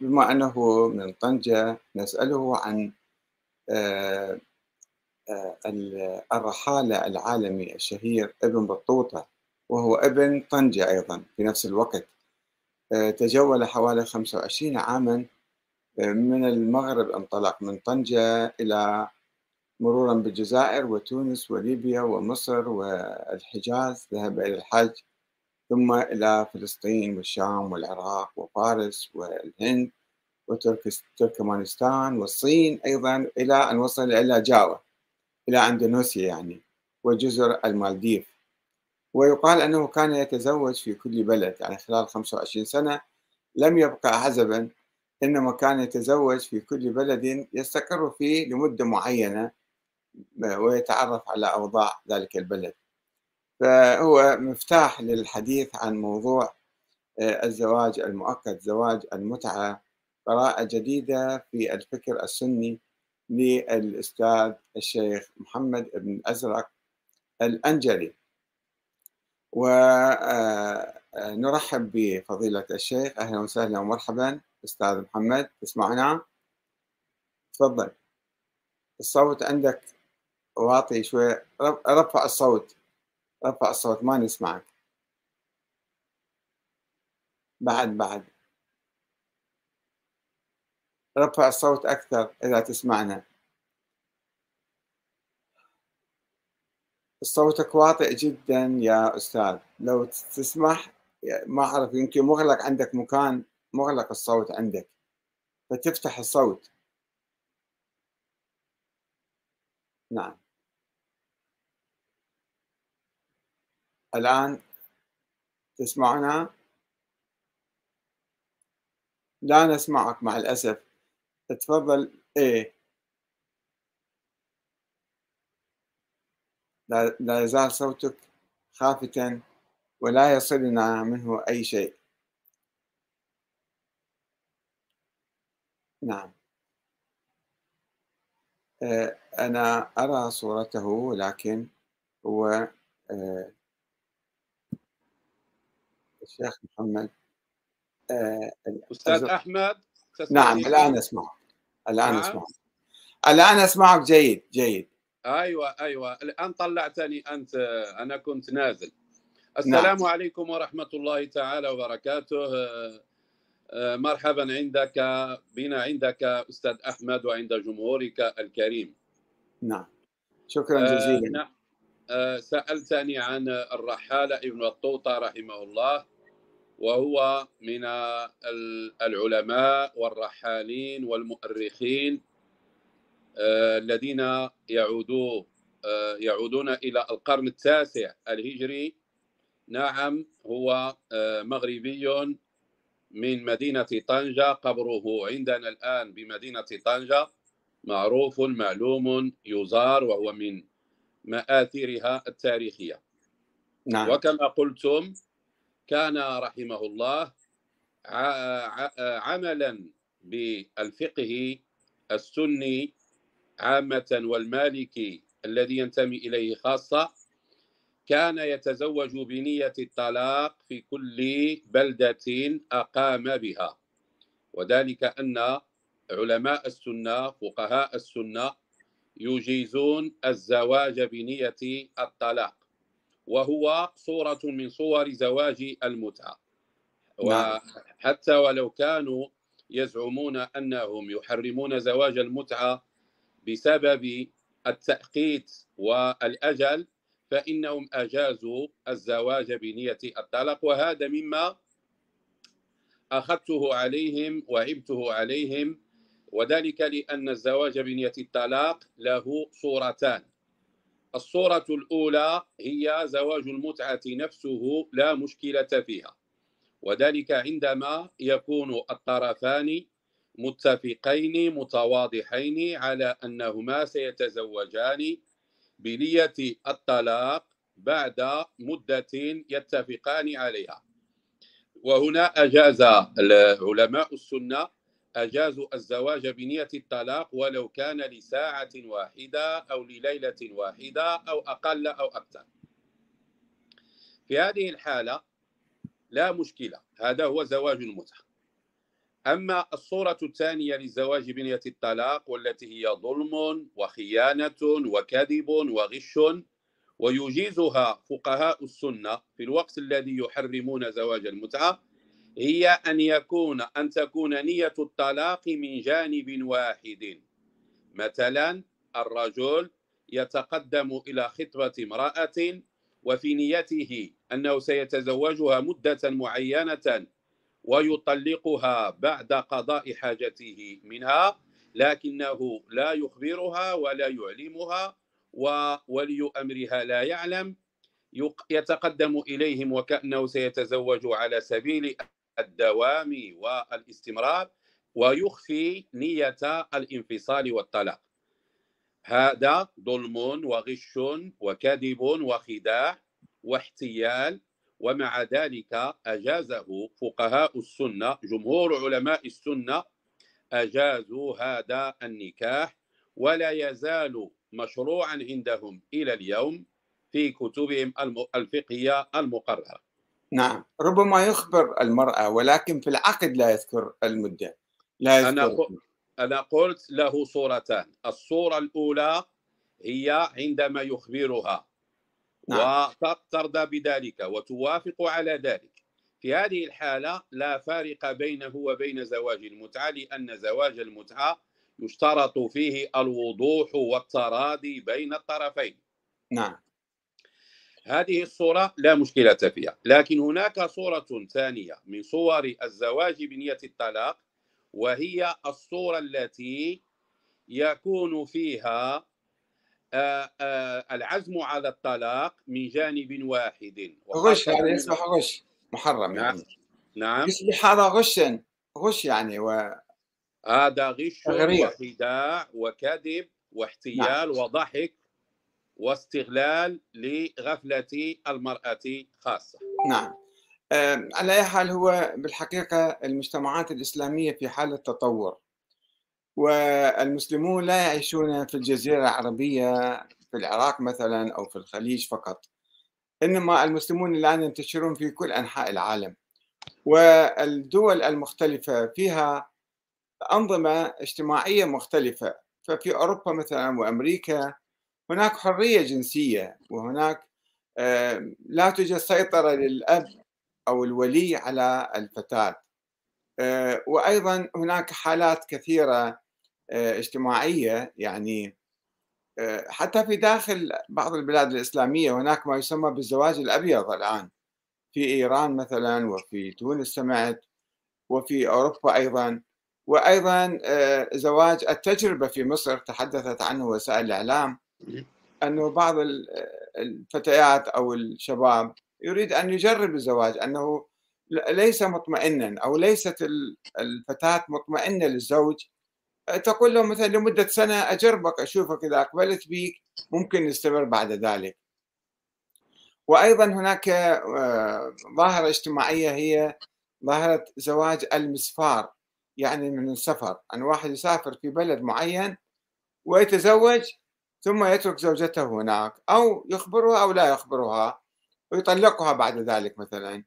بما أنه من طنجة نسأله عن آه، آه، الرحالة العالمي الشهير ابن بطوطة وهو ابن طنجة أيضا في نفس الوقت. آه، تجول حوالي 25 عاما من المغرب انطلق من طنجة إلى مرورا بالجزائر وتونس وليبيا ومصر والحجاز ذهب إلى الحج ثم إلى فلسطين والشام والعراق وفارس والهند وتركمانستان والصين أيضا إلى أن وصل إلى جاوا إلى أندونيسيا يعني وجزر المالديف. ويقال أنه كان يتزوج في كل بلد يعني خلال 25 سنة لم يبقى عزبا إنما كان يتزوج في كل بلد يستقر فيه لمدة معينة ويتعرف على أوضاع ذلك البلد. فهو مفتاح للحديث عن موضوع آه، الزواج المؤقت زواج المتعة قراءة جديدة في الفكر السني للأستاذ الشيخ محمد بن الأزرق الأنجلي. ونرحب آه، بفضيلة الشيخ. أهلا وسهلا ومرحبا. أستاذ محمد تسمعنا تفضل. الصوت عندك واطي شوي. رفع الصوت. رفع الصوت ما نسمعك. بعد بعد. رفع الصوت أكثر إذا تسمعنا. صوتك واطئ جدا يا أستاذ. لو تسمح ما أعرف يمكن مغلق عندك مكان مغلق الصوت عندك. فتفتح الصوت. نعم. الآن تسمعنا؟ لا نسمعك مع الأسف. تفضل. إيه. لا, لا يزال صوتك خافتا ولا يصلنا منه أي شيء. نعم. آه، أنا أرى صورته لكن هو آه، الشيخ محمد آه، أستاذ أحمد نعم الآن أسمعك. الآن نعم. أسمعك. الآن أسمعك جيد جيد. أيوة أيوة. الآن طلعتني أنت أنا كنت نازل. السلام نعم. عليكم ورحمة الله تعالى وبركاته. آه، مرحبا عندك بنا عندك أستاذ أحمد وعند جمهورك الكريم. نعم. شكرا آه، جزيلا. نعم. سألتني عن الرحالة ابن الطوطة رحمه الله. وهو من العلماء والرحالين والمؤرخين آه، الذين يعودوا آه، يعودون إلى القرن التاسع الهجري. نعم هو آه، مغربي من مدينة طنجة. قبره عندنا الآن بمدينة طنجة. معروف معلوم يزار وهو من مآثرها التاريخية. نعم. وكما قلتم كان رحمه الله عملا بالفقه السني عامة والمالكي الذي ينتمي إليه خاصة كان يتزوج بنية الطلاق في كل بلدة أقام بها. وذلك أن علماء السنة فقهاء السنة يجيزون الزواج بنية الطلاق. وهو صورة من صور زواج المتعة. نعم. وحتى ولو كانوا يزعمون أنهم يحرمون زواج المتعة بسبب التأقيت والأجل فإنهم أجازوا الزواج بنية الطلاق. وهذا مما أخذته عليهم وعبته عليهم وذلك لأن الزواج بنية الطلاق له صورتان. الصورة الأولى هي زواج المتعة نفسه لا مشكلة فيها. وذلك عندما يكون الطرفان متفقين متواضحين على أنهما سيتزوجان بنية الطلاق بعد مدة يتفقان عليها. وهنا أجاز علماء السنة أجازوا الزواج بنية الطلاق ولو كان لساعة واحدة أو لليلة واحدة أو أقل أو أكثر. في هذه الحالة لا مشكلة هذا هو زواج المتعة أما الصورة الثانية للزواج بنية الطلاق والتي هي ظلم وخيانة وكذب وغش ويجيزها فقهاء السنة في الوقت الذي يحرمون زواج المتعة هي أن يكون أن تكون نية الطلاق من جانب واحد. مثلا الرجل يتقدم إلى خطبة امرأة وفي نيته أنه سيتزوجها مدة معينة ويطلقها بعد قضاء حاجته منها لكنه لا يخبرها ولا يعلمها وولي أمرها لا يعلم. يتقدم إليهم وكأنه سيتزوج على سبيل الدوام والاستمرار ويخفي نية الانفصال والطلاق. هذا ظلم وغش وكذب وخداع واحتيال ومع ذلك أجازه فقهاء السنة جمهور علماء السنة أجازوا هذا النكاح ولا يزال مشروعا عندهم إلى اليوم في كتبهم الفقهية المقررة. نعم ربما يخبر المرأة ولكن في العقد لا يذكر المدة لا يذكر أنا, أنا قلت له صورتان الصورة الأولى هي عندما يخبرها نعم. وترضى بذلك وتوافق على ذلك. في هذه الحالة لا فارق بينه وبين زواج المتعة لأن زواج المتعة يشترط فيه الوضوح والتراضي بين الطرفين. نعم. هذه الصورة لا مشكلة فيها لكن هناك صورة ثانية من صور الزواج بنية الطلاق وهي الصورة التي يكون فيها آه، آه، العزم على الطلاق من جانب واحد غش يعني يصبح غش محرم نعم. يعني نعم يصبح هذا غشا غش يعني و هذا غش. وخداع وكذب واحتيال نعم. وضحك واستغلال لغفلة المرأة خاصة. نعم. على أي حال هو بالحقيقة المجتمعات الإسلامية في حالة تطور والمسلمون لا يعيشون في الجزيرة العربية في العراق مثلا أو في الخليج فقط. إنما المسلمون الآن ينتشرون في كل أنحاء العالم. والدول المختلفة فيها أنظمة اجتماعية مختلفة. ففي أوروبا مثلا وأمريكا هناك حرية جنسية وهناك لا توجد سيطرة للأب أو الولي على الفتاة. آه، وأيضا هناك حالات كثيرة آه، اجتماعية يعني آه، حتى في داخل بعض البلاد الإسلامية هناك ما يسمى بالزواج الأبيض الآن. في إيران مثلا وفي تونس سمعت وفي أوروبا أيضا. وأيضا آه، زواج التجربة في مصر تحدثت عنه وسائل الإعلام. أنه بعض ال- الفتيات أو الشباب يريد أن يجرب الزواج أنه ل- ليس مطمئنا أو ليست ال- الفتاة مطمئنة للزوج. تقول له مثلا لمدة سنة أجربك أشوفك إذا أقبلت بيك ممكن نستمر بعد ذلك. وأيضا هناك آه، ظاهرة اجتماعية هي ظاهرة زواج المسفار يعني من السفر. أن واحد يسافر في بلد معين ويتزوج ثم يترك زوجته هناك أو يخبرها أو لا يخبرها ويطلقها بعد ذلك مثلا.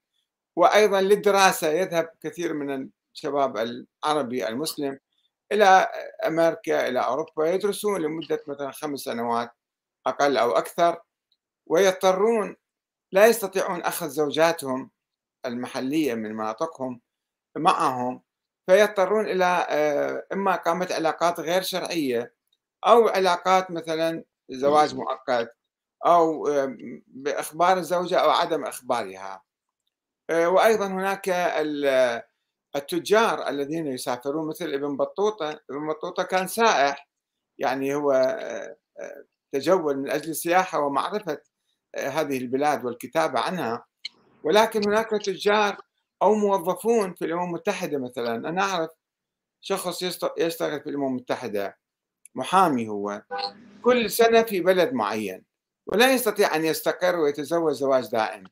وأيضا للدراسة يذهب كثير من الشباب العربي المسلم إلى أمريكا إلى أوروبا يدرسون لمدة مثلا خمس سنوات أقل أو أكثر ويضطرون لا يستطيعون أخذ زوجاتهم المحلية من مناطقهم معهم فيضطرون إلى آه، إما إقامة علاقات غير شرعية أو علاقات مثلا زواج مؤقت أو آه، بإخبار الزوجة أو عدم إخبارها. آه، وأيضا هناك ال- التجار الذين يسافرون مثل ابن بطوطة. ابن بطوطة كان سائح يعني هو آه، آه، تجول من أجل السياحة ومعرفة آه، هذه البلاد والكتابة عنها. ولكن هناك تجار أو موظفون في الأمم المتحدة مثلا. أنا أعرف شخص يشتغل في الأمم المتحدة. محامي هو كل سنة في بلد معين ولا يستطيع أن يستقر ويتزوج زواج دائم.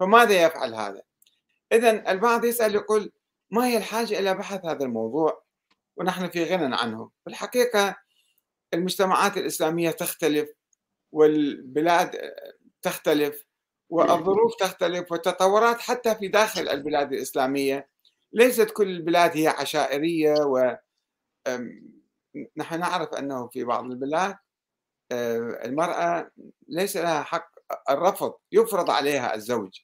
فماذا يفعل هذا؟ إذا البعض يسأل يقول ما هي الحاجة إلى بحث هذا الموضوع؟ ونحن في غنى عنه. في الحقيقة المجتمعات الإسلامية تختلف والبلاد تختلف والظروف تختلف والتطورات حتى في داخل البلاد الإسلامية ليست كل البلاد هي عشائرية و نحن نعرف أنه في بعض البلاد المرأة ليس لها حق الرفض يفرض عليها الزوج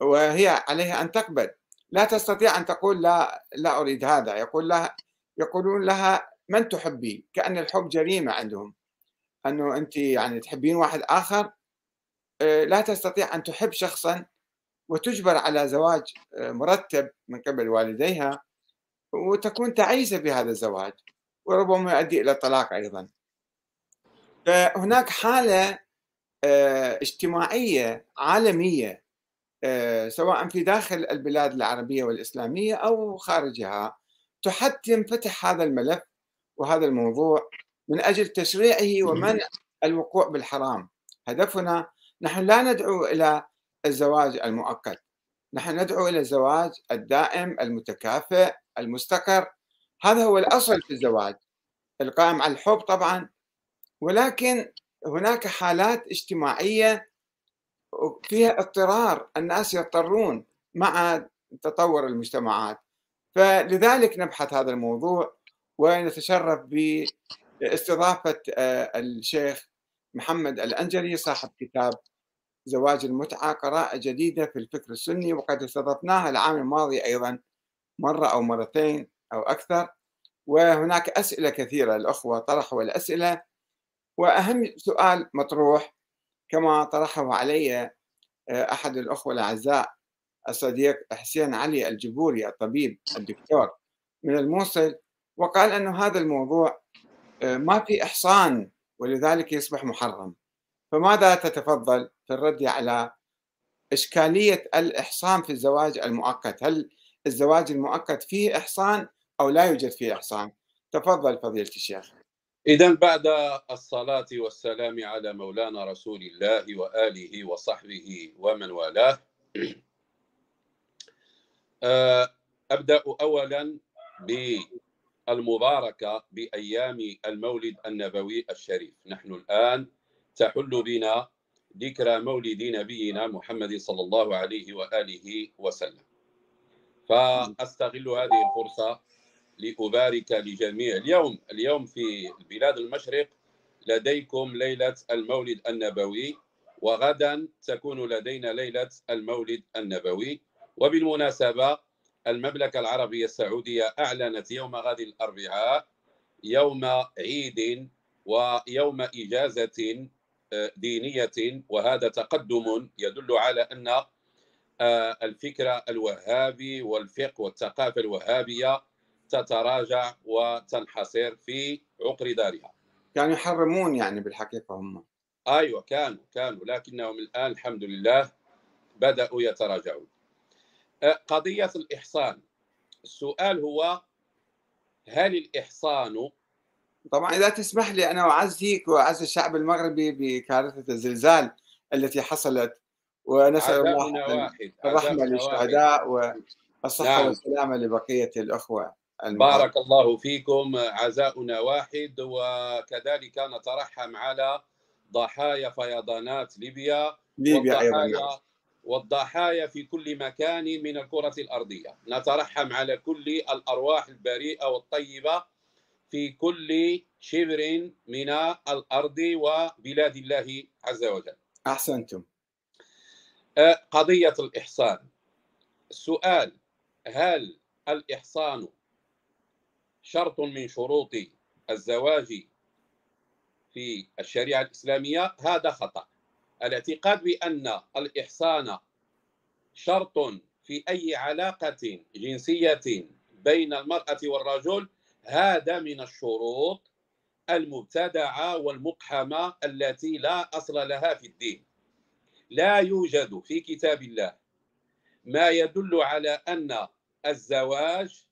وهي عليها أن تقبل. لا تستطيع أن تقول لا لا أريد هذا. يقول لها يقولون لها من تحبين؟ كأن الحب جريمة عندهم. أنه أنت يعني تحبين واحد آخر آه، لا تستطيع أن تحب شخصا وتجبر على زواج آه، مرتب من قبل والديها وتكون تعيسة في هذا الزواج. وربما يؤدي إلى الطلاق أيضا. فهناك حالة آه، اجتماعية عالمية سواء في داخل البلاد العربية والإسلامية أو خارجها تحتم فتح هذا الملف وهذا الموضوع من أجل تشريعه ومنع الوقوع بالحرام. هدفنا نحن لا ندعو إلى الزواج المؤقت. نحن ندعو إلى الزواج الدائم المتكافئ المستقر. هذا هو الأصل في الزواج القائم على الحب طبعا. ولكن هناك حالات اجتماعية فيها اضطرار الناس يضطرون مع تطور المجتمعات. فلذلك نبحث هذا الموضوع ونتشرف باستضافة آه، الشيخ محمد الأنجلي صاحب كتاب زواج المتعة قراءة جديدة في الفكر السني وقد استضفناها العام الماضي أيضا مرة أو مرتين. أو أكثر. وهناك أسئلة كثيرة الأخوة طرحوا الأسئلة. وأهم سؤال مطروح كما طرحه علي آه، أحد الأخوة الأعزاء الصديق حسين علي الجبوري الطبيب الدكتور من الموصل. وقال أن هذا الموضوع آه، ما في إحصان ولذلك يصبح محرم. فماذا تتفضل في الرد على إشكالية الإحصان في الزواج المؤقت؟ هل الزواج المؤقت فيه إحصان أو لا يوجد فيه إحصان تفضل فضيلة الشيخ. إذا بعد الصلاة والسلام على مولانا رسول الله وآله وصحبه ومن والاه. آه، أبدأ أولا بالمباركة بأيام المولد النبوي الشريف. نحن الآن تحل بنا ذكرى مولد نبينا محمد صلى الله عليه وآله وسلم. فأستغل هذه الفرصة لأبارك لجميع اليوم. اليوم في بلاد المشرق لديكم ليلة المولد النبوي وغدا تكون لدينا ليلة المولد النبوي. وبالمناسبة المملكة العربية السعودية أعلنت يوم غد الأربعاء يوم عيد ويوم إجازة آه، دينية وهذا تقدم يدل على أن آه، الفكرة الوهابي والفقه والثقافة الوهابية تتراجع وتنحصر في عقر دارها. كانوا يحرمون يعني بالحقيقة هم. أيوة كانوا كانوا لكنهم الآن الحمد لله بدأوا يتراجعون. قضية الإحصان. السؤال هو هل الإحصان؟ طبعا إذا تسمح لي أنا أعزيك وأعز الشعب المغربي بكارثة الزلزال التي حصلت. ونسأل الله الرحمة للشهداء والصحة نعم. والسلامة لبقية الأخوة. بارك الله فيكم. عزاؤنا واحد وكذلك نترحم على ضحايا فيضانات ليبيا ليبيا أيضا والضحايا في كل مكان من الكرة الأرضية. نترحم على كل الأرواح البريئة والطيبة في كل شبر من الأرض وبلاد الله عز وجل. أحسنتم. أه، قضية الإحصان. السؤال هل الإحصان شرط من شروط الزواج في الشريعة الإسلامية هذا خطأ. الاعتقاد بأن الإحصان شرط في أي علاقة جنسية بين المرأة والرجل هذا من الشروط المبتدعة والمقحمة التي لا أصل لها في الدين. لا يوجد في كتاب الله ما يدل على أن الزواج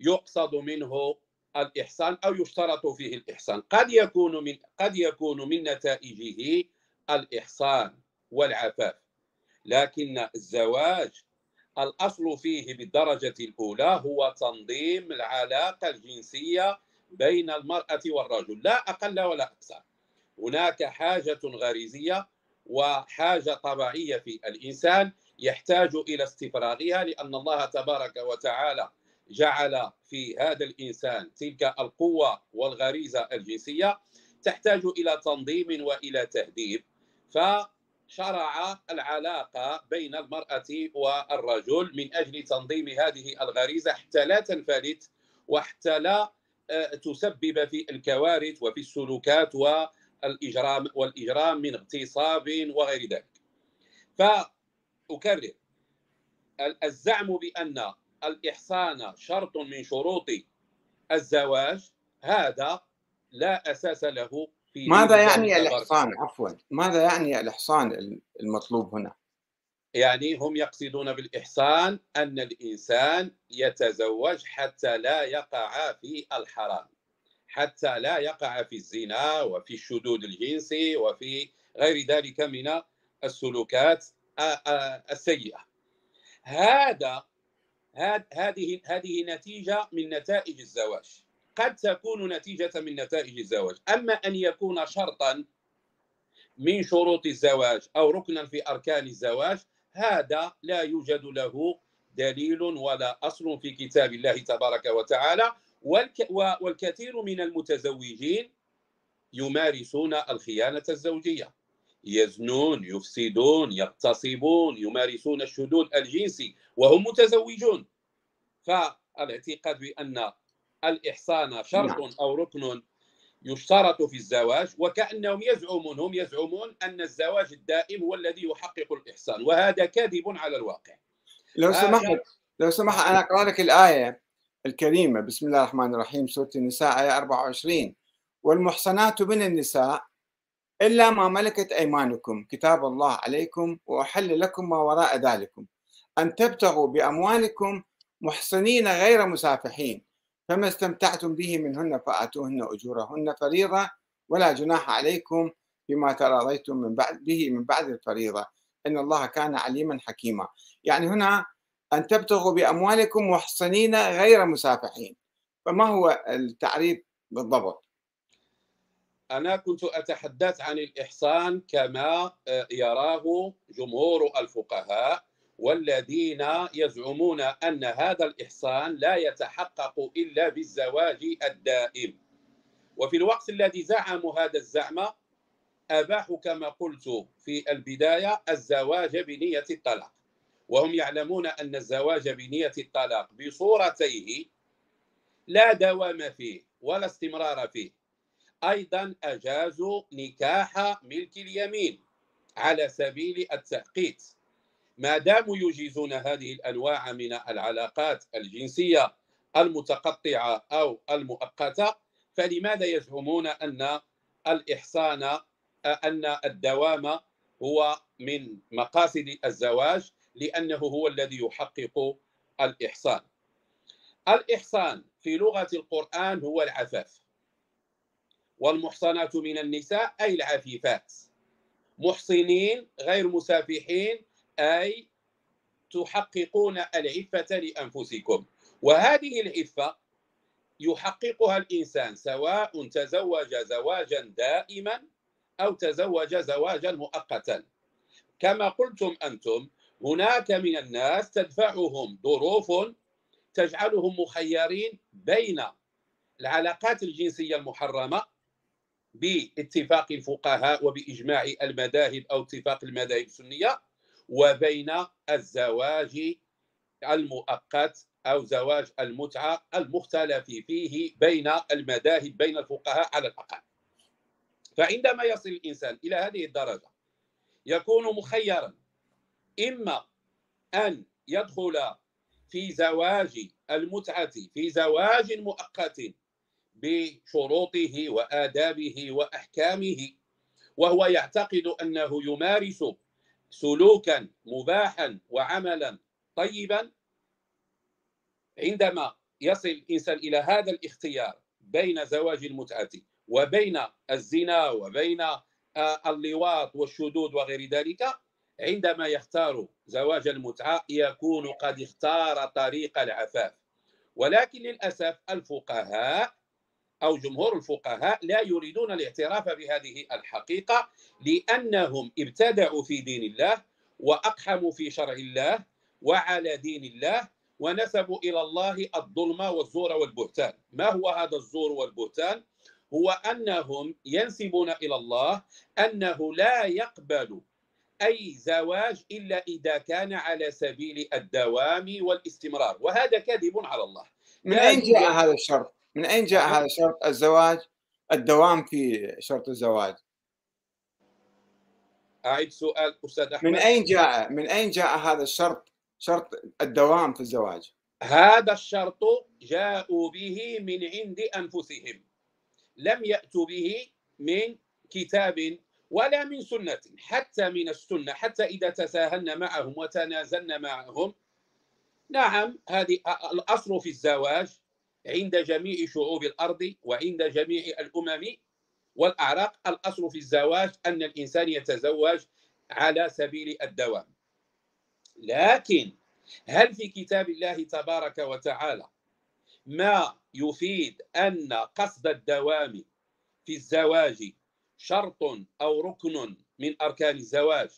يقصد منه الإحسان أو يشترط فيه الإحسان. قد يكون من قد يكون من نتائجه الإحصان والعفاف لكن الزواج الأصل فيه بالدرجة الأولى هو تنظيم العلاقة الجنسية بين المرأة والرجل لا أقل ولا أكثر هناك حاجة غريزية وحاجة طبيعية في الإنسان يحتاج إلى استفراغها لأن الله تبارك وتعالى جعل في هذا الإنسان تلك القوة والغريزة الجنسية تحتاج إلى تنظيم وإلى تهذيب فشرع العلاقة بين المرأة والرجل من أجل تنظيم هذه الغريزة حتى لا تنفلت وحتى لا آه، تسبب في الكوارث وفي السلوكات والإجرام والإجرام من اغتصاب وغير ذلك. فأكرر الزعم بأن الإحصان شرط من شروط الزواج هذا لا أساس له في ماذا يعني الإحصان عفوا ماذا يعني الإحصان المطلوب هنا؟ يعني هم يقصدون بالإحصان أن الإنسان يتزوج حتى لا يقع في الحرام حتى لا يقع في الزنا وفي الشذوذ الجنسي وفي غير ذلك من السلوكات السيئة. هذا هذه هذه نتيجة من نتائج الزواج. قد تكون نتيجة من نتائج الزواج. أما أن يكون شرطا من شروط الزواج أو ركنا في أركان الزواج هذا لا يوجد له دليل ولا أصل في كتاب الله تبارك وتعالى. والكثير من المتزوجين يمارسون الخيانة الزوجية. يزنون يفسدون يغتصبون يمارسون الشذوذ الجنسي وهم متزوجون. فالاعتقاد بأن الإحصان شرط نعم. أو ركن يشترط في الزواج وكأنهم يزعمون هم يزعمون أن الزواج الدائم هو الذي يحقق الإحصان وهذا كاذب على الواقع. لو سمحت لو سمحت أنا أقرأ لك الآية الكريمة. بسم الله الرحمن الرحيم سورة النساء آية 24 والمحصنات من النساء إلا ما ملكت أيمانكم. كتاب الله عليكم وأحل لكم ما وراء ذلكم. أن تبتغوا بأموالكم محصنين غير مسافحين. فما استمتعتم به منهن فآتوهن أجورهن فريضة ولا جناح عليكم بما تراضيتم من بعد به من بعد الفريضة. إن الله كان عليما حكيما. يعني هنا أن تبتغوا بأموالكم محصنين غير مسافحين. فما هو التعريف بالضبط؟ أنا كنت أتحدث عن الإحصان كما آه، يراه جمهور الفقهاء والذين يزعمون أن هذا الإحصان لا يتحقق إلا بالزواج الدائم. وفي الوقت الذي زعموا هذا الزعم أباحوا كما قلت في البداية الزواج بنية الطلاق. وهم يعلمون أن الزواج بنية الطلاق بصورتيه لا دوام فيه ولا استمرار فيه. أيضا أجازوا نكاح ملك اليمين على سبيل التأقيت. ما داموا يجيزون هذه الأنواع من العلاقات الجنسية المتقطعة أو المؤقتة فلماذا يزعمون أن الإحصان أن الدوام هو من مقاصد الزواج لأنه هو الذي يحقق الإحصان؟ الإحصان في لغة القرآن هو العفاف. والمحصنات من النساء أي العفيفات. محصنين غير مسافحين أي تحققون العفة لأنفسكم. وهذه العفة يحققها الإنسان سواء تزوج زواجا دائما أو تزوج زواجا مؤقتا. كما قلتم أنتم هناك من الناس تدفعهم ظروف تجعلهم مخيرين بين العلاقات الجنسية المحرمة باتفاق الفقهاء وبإجماع المذاهب أو اتفاق المذاهب السنية وبين الزواج المؤقت أو زواج المتعة المختلف فيه بين المذاهب بين الفقهاء على الأقل. فعندما يصل الإنسان إلى هذه الدرجة يكون مخيرا. إما أن يدخل في زواج المتعة في زواج مؤقت بشروطه وآدابه وأحكامه وهو يعتقد أنه يمارس سلوكا مباحا وعملا طيبا. عندما يصل الإنسان إلى هذا الاختيار بين زواج المتعة وبين الزنا وبين آه، اللواط والشذوذ وغير ذلك عندما يختار زواج المتعة يكون قد اختار طريق العفاف. ولكن للأسف الفقهاء أو جمهور الفقهاء لا يريدون الاعتراف بهذه الحقيقة لأنهم ابتدعوا في دين الله وأقحموا في شرع الله وعلى دين الله ونسبوا إلى الله الظلم والزور والبهتان ما هو هذا الزور والبهتان؟ هو أنهم ينسبون إلى الله أنه لا يقبل أي زواج إلا إذا كان على سبيل الدوام والاستمرار وهذا كذب على الله من أين جاء هذا الشرط؟ من أين جاء هذا الشرط الزواج؟ الدوام في شرط الزواج؟ أعيد سؤال أستاذ أحمد. من أين جاء من أين جاء هذا الشرط شرط الدوام في الزواج؟ هذا الشرط جاءوا به من عند أنفسهم. لم يأتوا به من كتاب ولا من سنة حتى من السنة حتى إذا تساهلنا معهم وتنازلنا معهم. نعم هذه الأصل في الزواج. عند جميع شعوب الأرض وعند جميع الأمم والأعراق. الأصل في الزواج أن الإنسان يتزوج على سبيل الدوام. لكن هل في كتاب الله تبارك وتعالى ما يفيد أن قصد الدوام في الزواج شرط أو ركن من أركان الزواج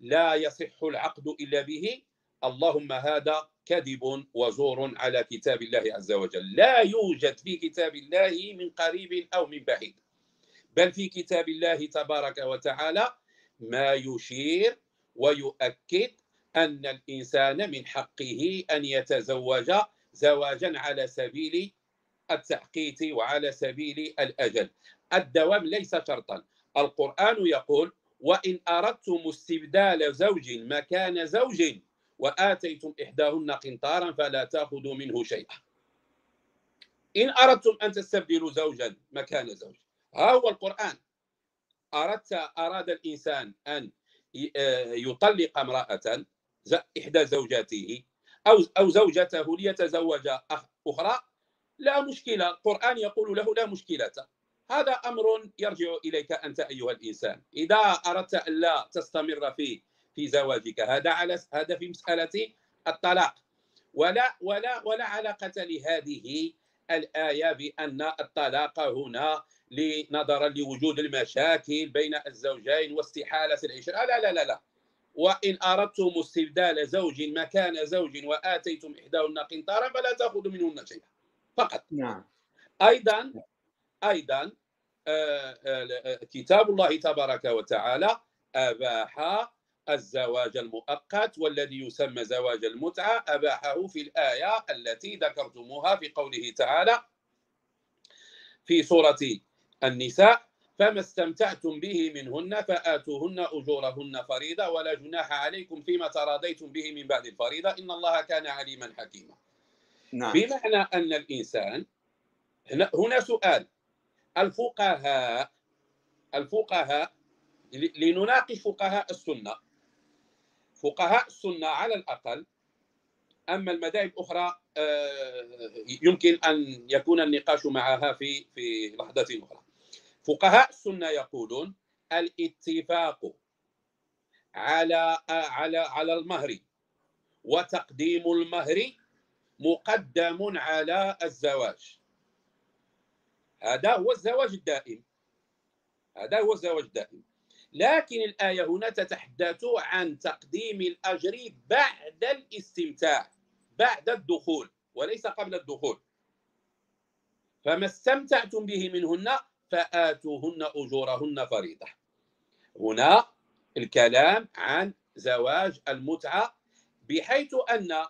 لا يصح العقد إلا به؟ اللهم هذا كذب وزور على كتاب الله عز وجل. لا يوجد في كتاب الله من قريب أو من بعيد. بل في كتاب الله تبارك وتعالى ما يشير ويؤكد أن الإنسان من حقه أن يتزوج زواجا على سبيل التحقيق وعلى سبيل الأجل. الدوام ليس شرطا. القرآن يقول وإن أردتم استبدال زوج مكان زوج وآتيتم إحداهن قنطارا فلا تأخذوا منه شيئا. إن أردتم أن تستبدلوا زوجا مكان زوج. ها هو القرآن. أردت أراد الإنسان أن يطلق امرأة إحدى زوجاته أو أو زوجته ليتزوج أخرى. لا مشكلة. القرآن يقول له لا مشكلة. هذا أمر يرجع إليك أنت أيها الإنسان. إذا أردت أن لا تستمر في في زواجك. هذا على هذا في مسألة الطلاق. ولا ولا ولا علاقة لهذه الآية بأن الطلاق هنا نظرا لوجود المشاكل بين الزوجين واستحالة العشرة لا لا لا لا. وإن أردتم استبدال زوج مكان زوج وآتيتم إحداهن قنطارا فلا تأخذوا منهن شيئا. فقط. نعم. أيضا أيضا آه، آه، كتاب الله تبارك وتعالى أباح الزواج المؤقت والذي يسمى زواج المتعة أباحه في الآية التي ذكرتموها في قوله تعالى في سورة النساء فما استمتعتم به منهن فآتوهن أجورهن فريضة ولا جناح عليكم فيما تراضيتم به من بعد الفريضة إن الله كان عليما حكيما. نعم. بمعنى أن الإنسان هنا سؤال. الفقهاء الفقهاء لنناقش فقهاء السنة. فقهاء السنة على الأقل. أما المذاهب الأخرى آه، يمكن أن يكون النقاش معها في في لحظة أخرى. فقهاء السنة يقولون الاتفاق على على على المهر وتقديم المهر مقدم على الزواج. هذا هو الزواج الدائم. هذا هو الزواج الدائم. لكن الآية هنا تتحدث عن تقديم الأجر بعد الاستمتاع بعد الدخول وليس قبل الدخول. فما استمتعتم به منهن فآتوهن أجورهن فريضة. هنا الكلام عن زواج المتعة بحيث أن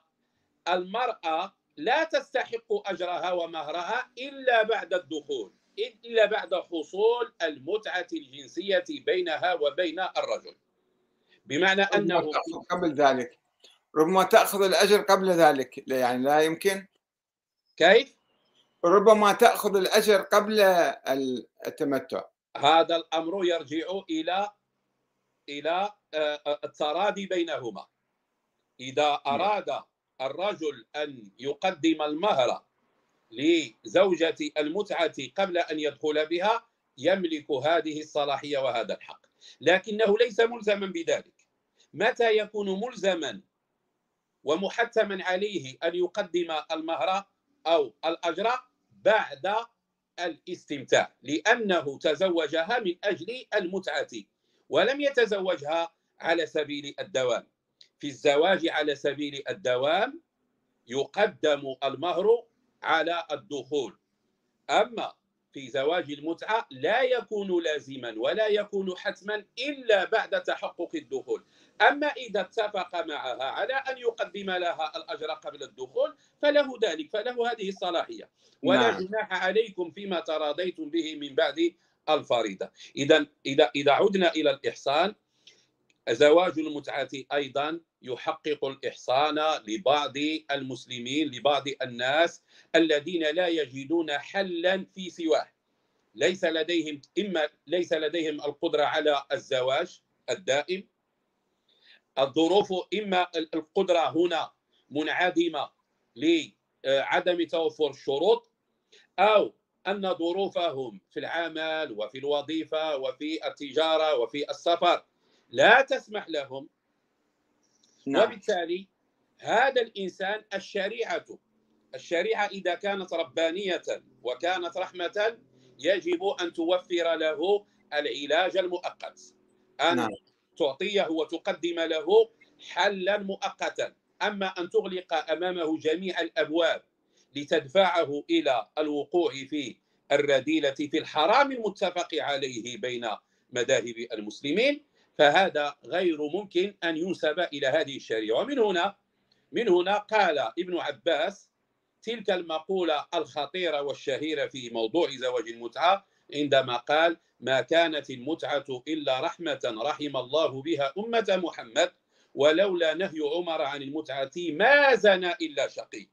المرأة لا تستحق أجرها ومهرها إلا بعد الدخول. إلا بعد حصول المتعة الجنسية بينها وبين الرجل. بمعنى أنه قبل ذلك. ربما تأخذ الأجر قبل ذلك يعني لا يمكن. كيف؟ ربما تأخذ الأجر قبل التمتع. هذا الأمر يرجع إلى إلى آه، التراضي بينهما. إذا نعم. أراد الرجل أن يقدم المهر لزوجة المتعة قبل أن يدخل بها يملك هذه الصلاحية وهذا الحق. لكنه ليس ملزما بذلك. متى يكون ملزما ومحتما عليه أن يقدم المهر أو الأجر؟ بعد الاستمتاع لأنه تزوجها من أجل المتعة ولم يتزوجها على سبيل الدوام. في الزواج على سبيل الدوام يقدم المهر على الدخول. أما في زواج المتعة لا يكون لازما ولا يكون حتما إلا بعد تحقق الدخول. أما إذا اتفق معها على أن يقدم لها الأجر قبل الدخول فله ذلك فله هذه الصلاحية. ولا نعم. جناح عليكم فيما تراضيتم به من بعد الفريضة. إذا إذا إذا عدنا إلى الإحصان زواج المتعة أيضا يحقق الإحصان لبعض المسلمين لبعض الناس الذين لا يجدون حلا في سواه. ليس لديهم إما ليس لديهم القدرة على الزواج الدائم. الظروف إما القدرة هنا منعدمة لعدم توفر الشروط أو أن ظروفهم في العمل وفي الوظيفة وفي التجارة وفي السفر لا تسمح لهم نعم. وبالتالي هذا الإنسان الشريعة الشريعة إذا كانت ربانية وكانت رحمة يجب أن توفر له العلاج المؤقت أن نعم. تعطيه وتقدم له حلا مؤقتا أما أن تغلق أمامه جميع الأبواب لتدفعه إلى الوقوع في الرذيلة في الحرام المتفق عليه بين مذاهب المسلمين فهذا غير ممكن أن ينسب إلى هذه الشريعة. ومن هنا من هنا قال ابن عباس تلك المقولة الخطيرة والشهيرة في موضوع زواج المتعة عندما قال ما كانت المتعة إلا رحمة رحم الله بها أمة محمد ولولا نهي عمر عن المتعة ما زنى إلا شقي.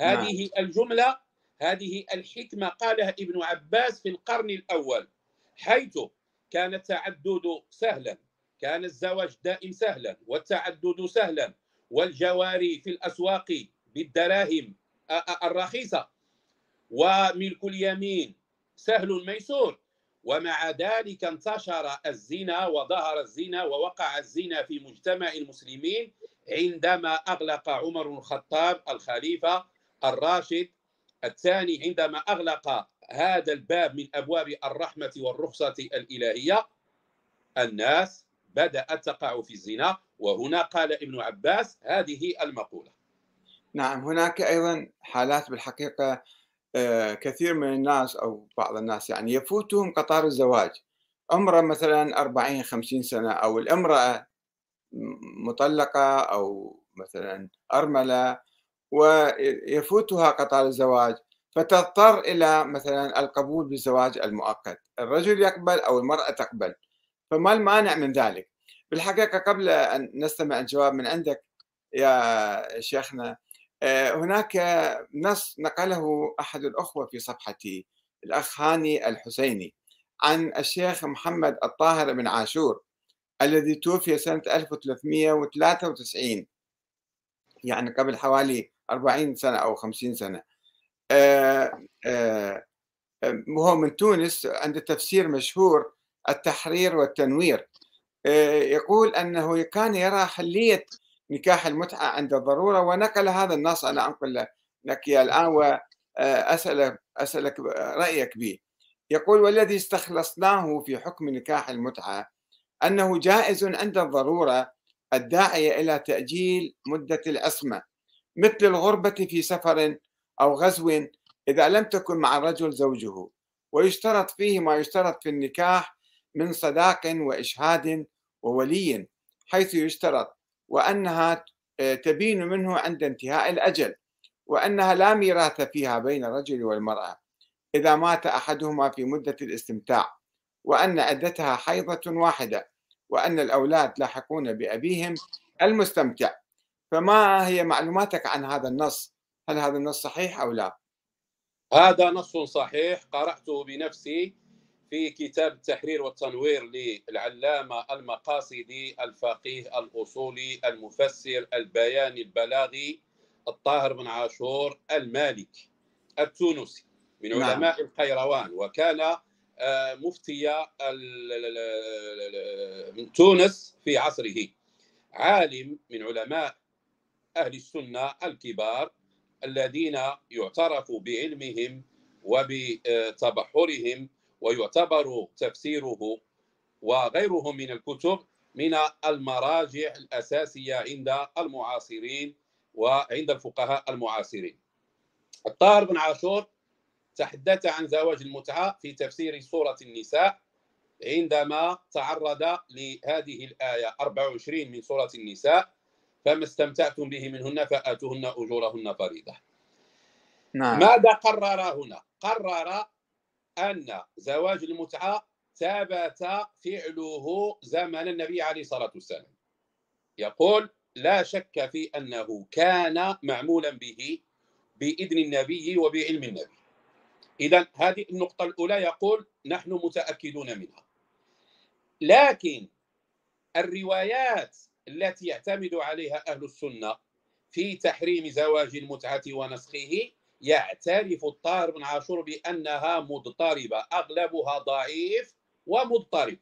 هذه نعم. الجملة هذه الحكمة قالها ابن عباس في القرن الأول حيث كان التعدد سهلا. كان الزواج دائم سهلا والتعدد سهلا والجواري في الأسواق بالدراهم الرخيصة. وملك اليمين سهل ميسور. ومع ذلك انتشر الزنا وظهر الزنا ووقع الزنا في مجتمع المسلمين عندما أغلق عمر الخطاب الخليفة الراشد الثاني عندما أغلق هذا الباب من أبواب الرحمة والرخصة الإلهية. الناس بدأت تقع في الزنا وهنا قال ابن عباس هذه المقولة. نعم هناك أيضا حالات بالحقيقة آه، كثير من الناس أو بعض الناس يعني يفوتهم قطار الزواج. عمره مثلا 40 50 سنة أو الامرأة مطلقة أو مثلا أرملة ويفوتها قطار الزواج فتضطر إلى مثلا القبول بالزواج المؤقت. الرجل يقبل أو المرأة تقبل. فما المانع من ذلك. بالحقيقة قبل أن نستمع الجواب من عندك يا شيخنا آه، هناك نص نقله أحد الأخوة في صفحتي الأخ هاني الحسيني عن الشيخ محمد الطاهر بن عاشور الذي توفي سنة 1393 يعني قبل حوالي 40 سنة أو 50 سنة. آه، آه، وهو من تونس عنده تفسير مشهور التحرير والتنوير. يقول أنه كان يرى حلية نكاح المتعة عند الضرورة ونقل هذا النص أنا أنقل لك الآن وأسألك أسألك رأيك به. يقول والذي استخلصناه في حكم نكاح المتعة أنه جائز عند الضرورة الداعية إلى تأجيل مدة العصمة مثل الغربة في سفر أو غزو إذا لم تكن مع الرجل زوجه ويشترط فيه ما يشترط في النكاح من صداق وإشهاد وولي حيث يشترط وأنها آه، تبين منه عند انتهاء الأجل وأنها لا ميراث فيها بين الرجل والمرأة إذا مات أحدهما في مدة الاستمتاع وأن عدتها حيضة واحدة وأن الأولاد لاحقون بأبيهم المستمتع. فما هي معلوماتك عن هذا النص؟ هل هذا النص صحيح أو لا؟ هذا نص صحيح قرأته بنفسي في كتاب التحرير والتنوير للعلامة المقاصدي الفقيه الأصولي المفسر البياني البلاغي الطاهر بن عاشور المالكي التونسي من نعم. علماء القيروان وكان آه، مفتي من تونس في عصره عالم من علماء أهل السنة الكبار الذين يعترف بعلمهم وبتبحرهم ويعتبر تفسيره وغيره من الكتب من المراجع الأساسية عند المعاصرين وعند الفقهاء المعاصرين الطاهر بن عاشور تحدث عن زواج المتعة في تفسير سورة النساء عندما تعرض لهذه الآية 24 من سورة النساء فما استمتعتم به منهن فآتوهن أجورهن فريضة نعم. ماذا قرر هنا؟ قرر أن زواج المتعة ثبت فعله زمن النبي عليه الصلاة والسلام. يقول لا شك في أنه كان معمولا به بإذن النبي وبعلم النبي. إذا هذه النقطة الأولى يقول نحن متأكدون منها. لكن الروايات التي يعتمد عليها أهل السنة في تحريم زواج المتعة ونسخه يعترف الطاهر بن عاشور بأنها مضطربة. أغلبها ضعيف ومضطرب.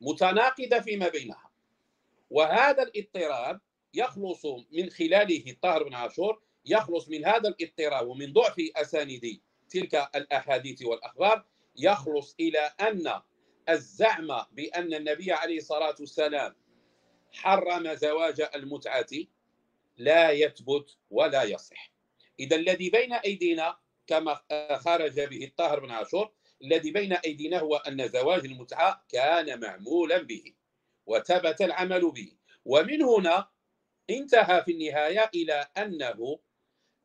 متناقضة فيما بينها. وهذا الاضطراب يخلص من خلاله الطاهر بن عاشور يخلص من هذا الاضطراب ومن ضعف أسانيد تلك الأحاديث والأخبار. يخلص إلى أن الزعم بأن النبي عليه الصلاة والسلام حرم زواج المتعة لا يثبت ولا يصح. إذا الذي بين أيدينا كما خرج به الطاهر بن عاشور الذي بين أيدينا هو أن زواج المتعة كان معمولا به وثبت العمل به. ومن هنا انتهى في النهاية إلى أنه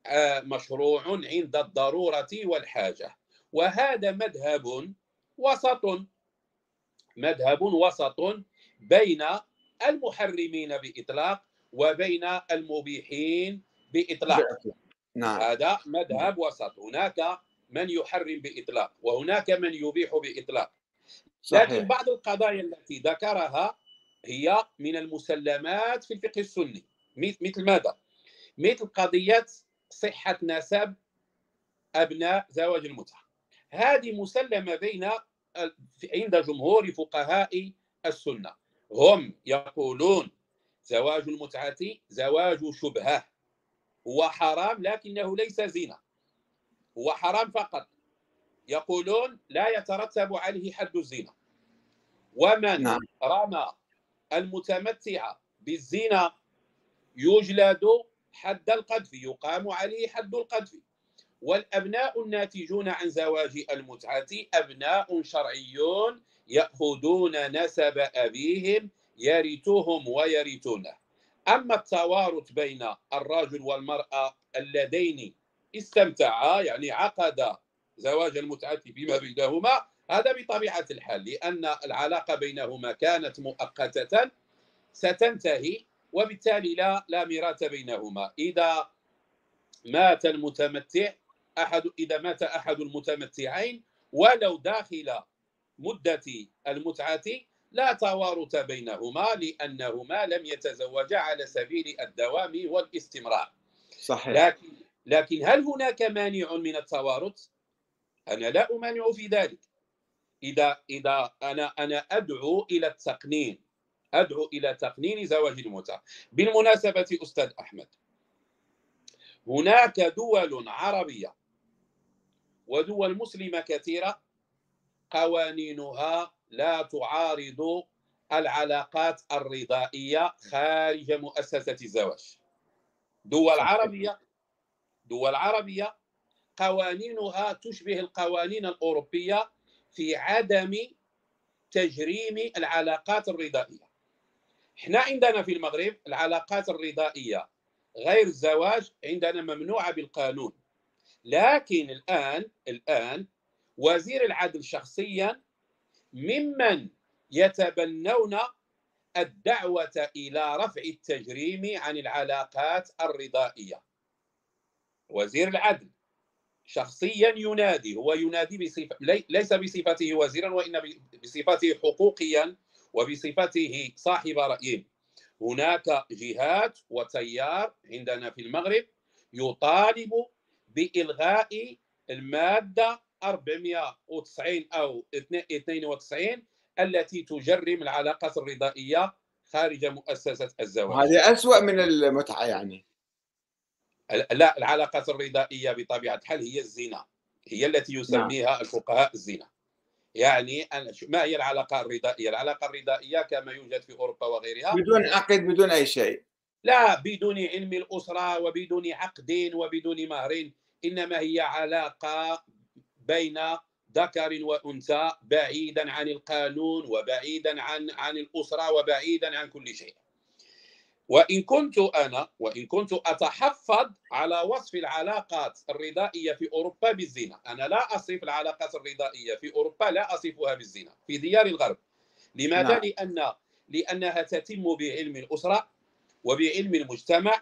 آه، مشروع عند الضرورة والحاجة. وهذا مذهب وسط مذهب وسط بين المحرمين بإطلاق وبين المبيحين بإطلاق. نعم. هذا مذهب وسط. هناك من يحرم بإطلاق وهناك من يبيح بإطلاق. صحيح. لكن بعض القضايا التي ذكرها هي من المسلمات في الفقه السني. مثل ماذا؟ مثل قضية صحة نسب أبناء زواج المتعة. هذه مسلمة بين عند جمهور فقهاء السنة. هم يقولون زواج المتعة زواج شبهة. هو حرام لكنه ليس زنا. هو حرام فقط. يقولون لا يترتب عليه حد الزنا. ومن نعم. رمى المتمتع بالزنا يجلد حد القذف يقام عليه حد القذف. والأبناء الناتجون عن زواج المتعة أبناء شرعيون يأخذون نسب أبيهم يرثهم ويرثونه. أما التوارث بين الرجل والمرأة اللذين استمتعا يعني عقد زواج المتعة فيما بينهما هذا بطبيعة الحال لأن العلاقة بينهما كانت مؤقتة ستنتهي وبالتالي لا لا ميراث بينهما. إذا مات المتمتع أحد إذا مات أحد المتمتعين ولو داخل مدة المتعة لا توارث بينهما لأنهما لم يتزوجا على سبيل الدوام والاستمرار. صحيح. لكن لكن هل هناك مانع من التوارث؟ أنا لا أمانع في ذلك. إذا إذا أنا أنا أدعو إلى التقنين. أدعو إلى تقنين زواج المتعة بالمناسبة أستاذ أحمد هناك دول عربية ودول مسلمة كثيرة قوانينها لا تعارض العلاقات الرضائية خارج مؤسسة الزواج. دول عربية دول عربية قوانينها تشبه القوانين الأوروبية في عدم تجريم العلاقات الرضائية. إحنا عندنا في المغرب العلاقات الرضائية غير الزواج عندنا ممنوعة بالقانون. لكن الآن الآن وزير العدل شخصيا ممن يتبنون الدعوة إلى رفع التجريم عن العلاقات الرضائية. وزير العدل شخصيا ينادي هو ينادي بصفة ليس بصفته وزيرا وإن بصفته حقوقيا وبصفته صاحب رأي هناك جهات وتيار عندنا في المغرب يطالب بإلغاء المادة 490 أو 92 التي تجرم العلاقات الرضائية خارج مؤسسة الزواج. هذه أسوأ من المتعة يعني. لا العلاقات الرضائية بطبيعة الحال هي الزنا. هي التي يسميها نعم. الفقهاء الزنا. يعني ما هي العلاقة الرضائية؟ العلاقة الرضائية كما يوجد في أوروبا وغيرها. بدون عقد بدون أي شيء. لا بدون علم الأسرة وبدون عقد وبدون مهر. إنما هي علاقة بين ذكر وأنثى بعيدا عن القانون وبعيدا عن عن الأسرة وبعيدا عن كل شيء وإن كنت أنا وإن كنت أتحفظ على وصف العلاقات الرضائية في أوروبا بالزنا أنا لا أصف العلاقات الرضائية في أوروبا لا أصفها بالزنا في ديار الغرب لماذا؟ نعم. لأن لأنها تتم بعلم الأسرة وبعلم المجتمع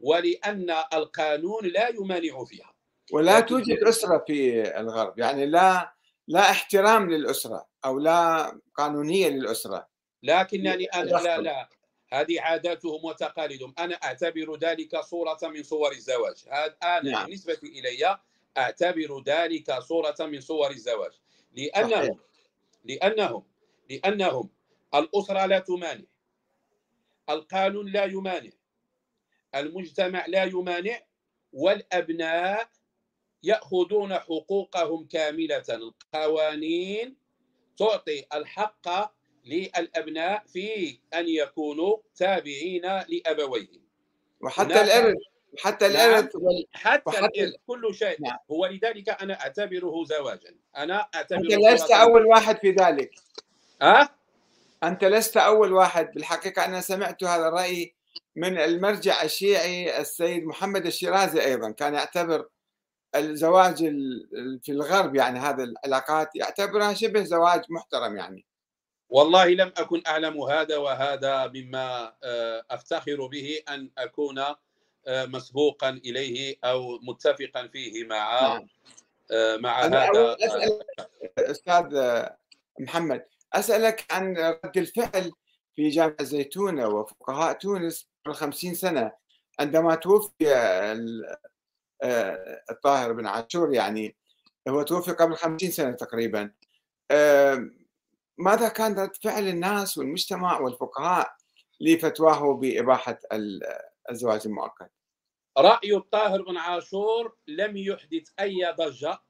ولأن القانون لا يمانع فيها ولا توجد أسرة في الغرب. يعني لا لا احترام للأسرة أو لا قانونية للأسرة. لكنني أنا لا لا. هذه عاداتهم وتقاليدهم. أنا أعتبر ذلك صورة من صور الزواج. هذا أنا نعم. بالنسبة إلي أعتبر ذلك صورة من صور الزواج. لأنهم لأنهم لأنهم الأسرة لا تمانع. القانون لا يمانع. المجتمع لا يمانع. والأبناء يأخذون حقوقهم كاملة. القوانين تعطي الحق للأبناء في أن يكونوا تابعين لأبويهم. وحتى الإرث حتى الإرث نعم. حتى كل شيء. نعم. هو لذلك أنا أعتبره زواجا. أنا أعتبره أنت لست أول واحد في ذلك. أه؟ أنت لست أول واحد. بالحقيقة أنا سمعت هذا الرأي من المرجع الشيعي السيد محمد الشيرازي أيضا. كان يعتبر الزواج في الغرب يعني هذه العلاقات يعتبرها شبه زواج محترم يعني والله لم أكن أعلم هذا وهذا مما آه، أفتخر به أن أكون آه، مسبوقا إليه أو متفقا فيه مع نعم. آه، مع هذا أستاذ محمد أسألك عن رد الفعل في جامعة زيتونة وفقهاء تونس قبل خمسين سنة عندما توفي الطاهر بن عاشور يعني هو توفي قبل خمسين سنة تقريبا. ماذا كان رد فعل الناس والمجتمع والفقهاء لفتواه بإباحة الزواج المؤقت؟ رأي الطاهر بن عاشور لم يحدث أي ضجة.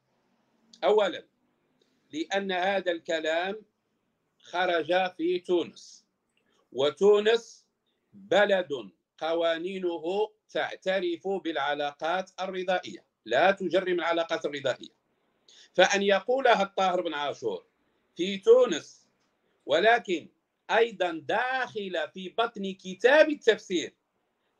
أولا لأن هذا الكلام خرج في تونس وتونس بلد قوانينه تعترف بالعلاقات الرضائية. لا تجرم العلاقات الرضائية. فأن يقولها الطاهر بن عاشور في تونس ولكن أيضا داخل في بطن كتاب التفسير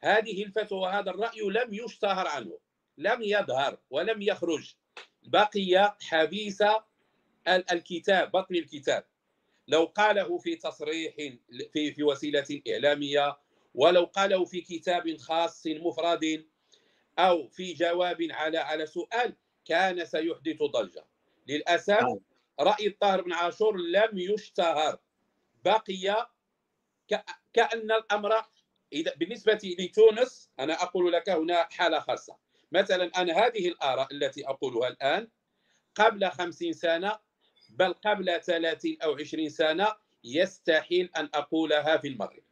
هذه الفتوى وهذا الرأي لم يشتهر عنه لم يظهر ولم يخرج. بقي حبيس الكتاب بطن الكتاب. لو قاله في تصريح في في وسيلة إعلامية ولو قاله في كتاب خاص مفرد أو في جواب على على سؤال كان سيحدث ضجة. للأسف نعم. رأي الطاهر بن عاشور لم يشتهر. بقي كأن الأمر إذا بالنسبة لتونس أنا أقول لك هنا حالة خاصة. مثلا أنا هذه الآراء التي أقولها الآن قبل خمسين سنة بل قبل 30 أو 20 سنة يستحيل أن أقولها في المغرب.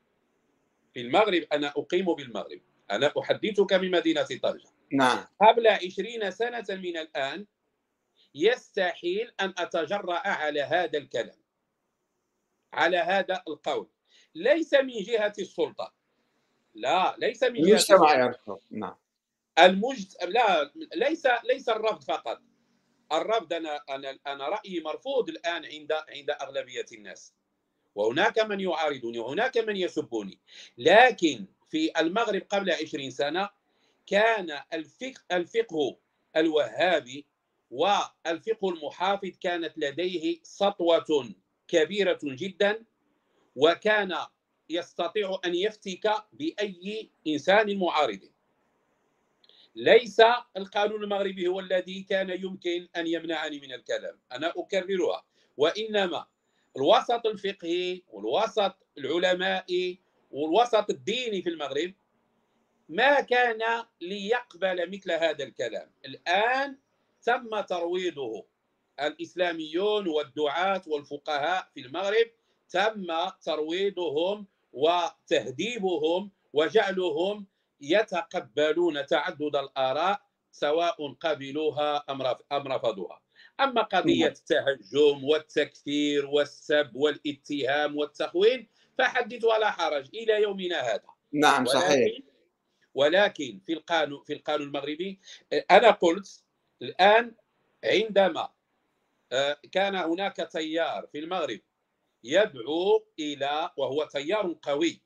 في المغرب أنا أقيم بالمغرب. أنا أحدثك من مدينة طنجة نعم. قبل 20 سنة من الآن يستحيل أن أتجرأ على هذا الكلام على هذا القول. ليس من جهة السلطة. لا ليس من جهة المجتمع يرفض. نعم. المجت... لا ليس ليس الرفض فقط. الرفض أنا أنا أنا رأيي مرفوض الآن عند عند أغلبية الناس. وهناك من يعارضني وهناك من يسبني. لكن في المغرب قبل عشرين سنة كان الفقه الفقه الوهابي والفقه المحافظ كانت لديه سطوة كبيرة جدا وكان يستطيع أن يفتك بأي إنسان معارض. ليس القانون المغربي هو الذي كان يمكن أن يمنعني من الكلام أنا أكررها وإنما الوسط الفقهي والوسط العلمائي والوسط الديني في المغرب ما كان ليقبل مثل هذا الكلام. الآن تم ترويضه. الإسلاميون والدعاة والفقهاء في المغرب تم ترويضهم وتهذيبهم وجعلهم يتقبلون تعدد الآراء سواء قبلوها أم رفضوها. أما قضية نعم. التهجم والتكفير والسب والاتهام والتخوين فحدث ولا حرج إلى يومنا هذا نعم صحيح ولكن ولكن في القانون في القانون المغربي أنا قلت الآن عندما آه، كان هناك تيار في المغرب يدعو إلى وهو تيار قوي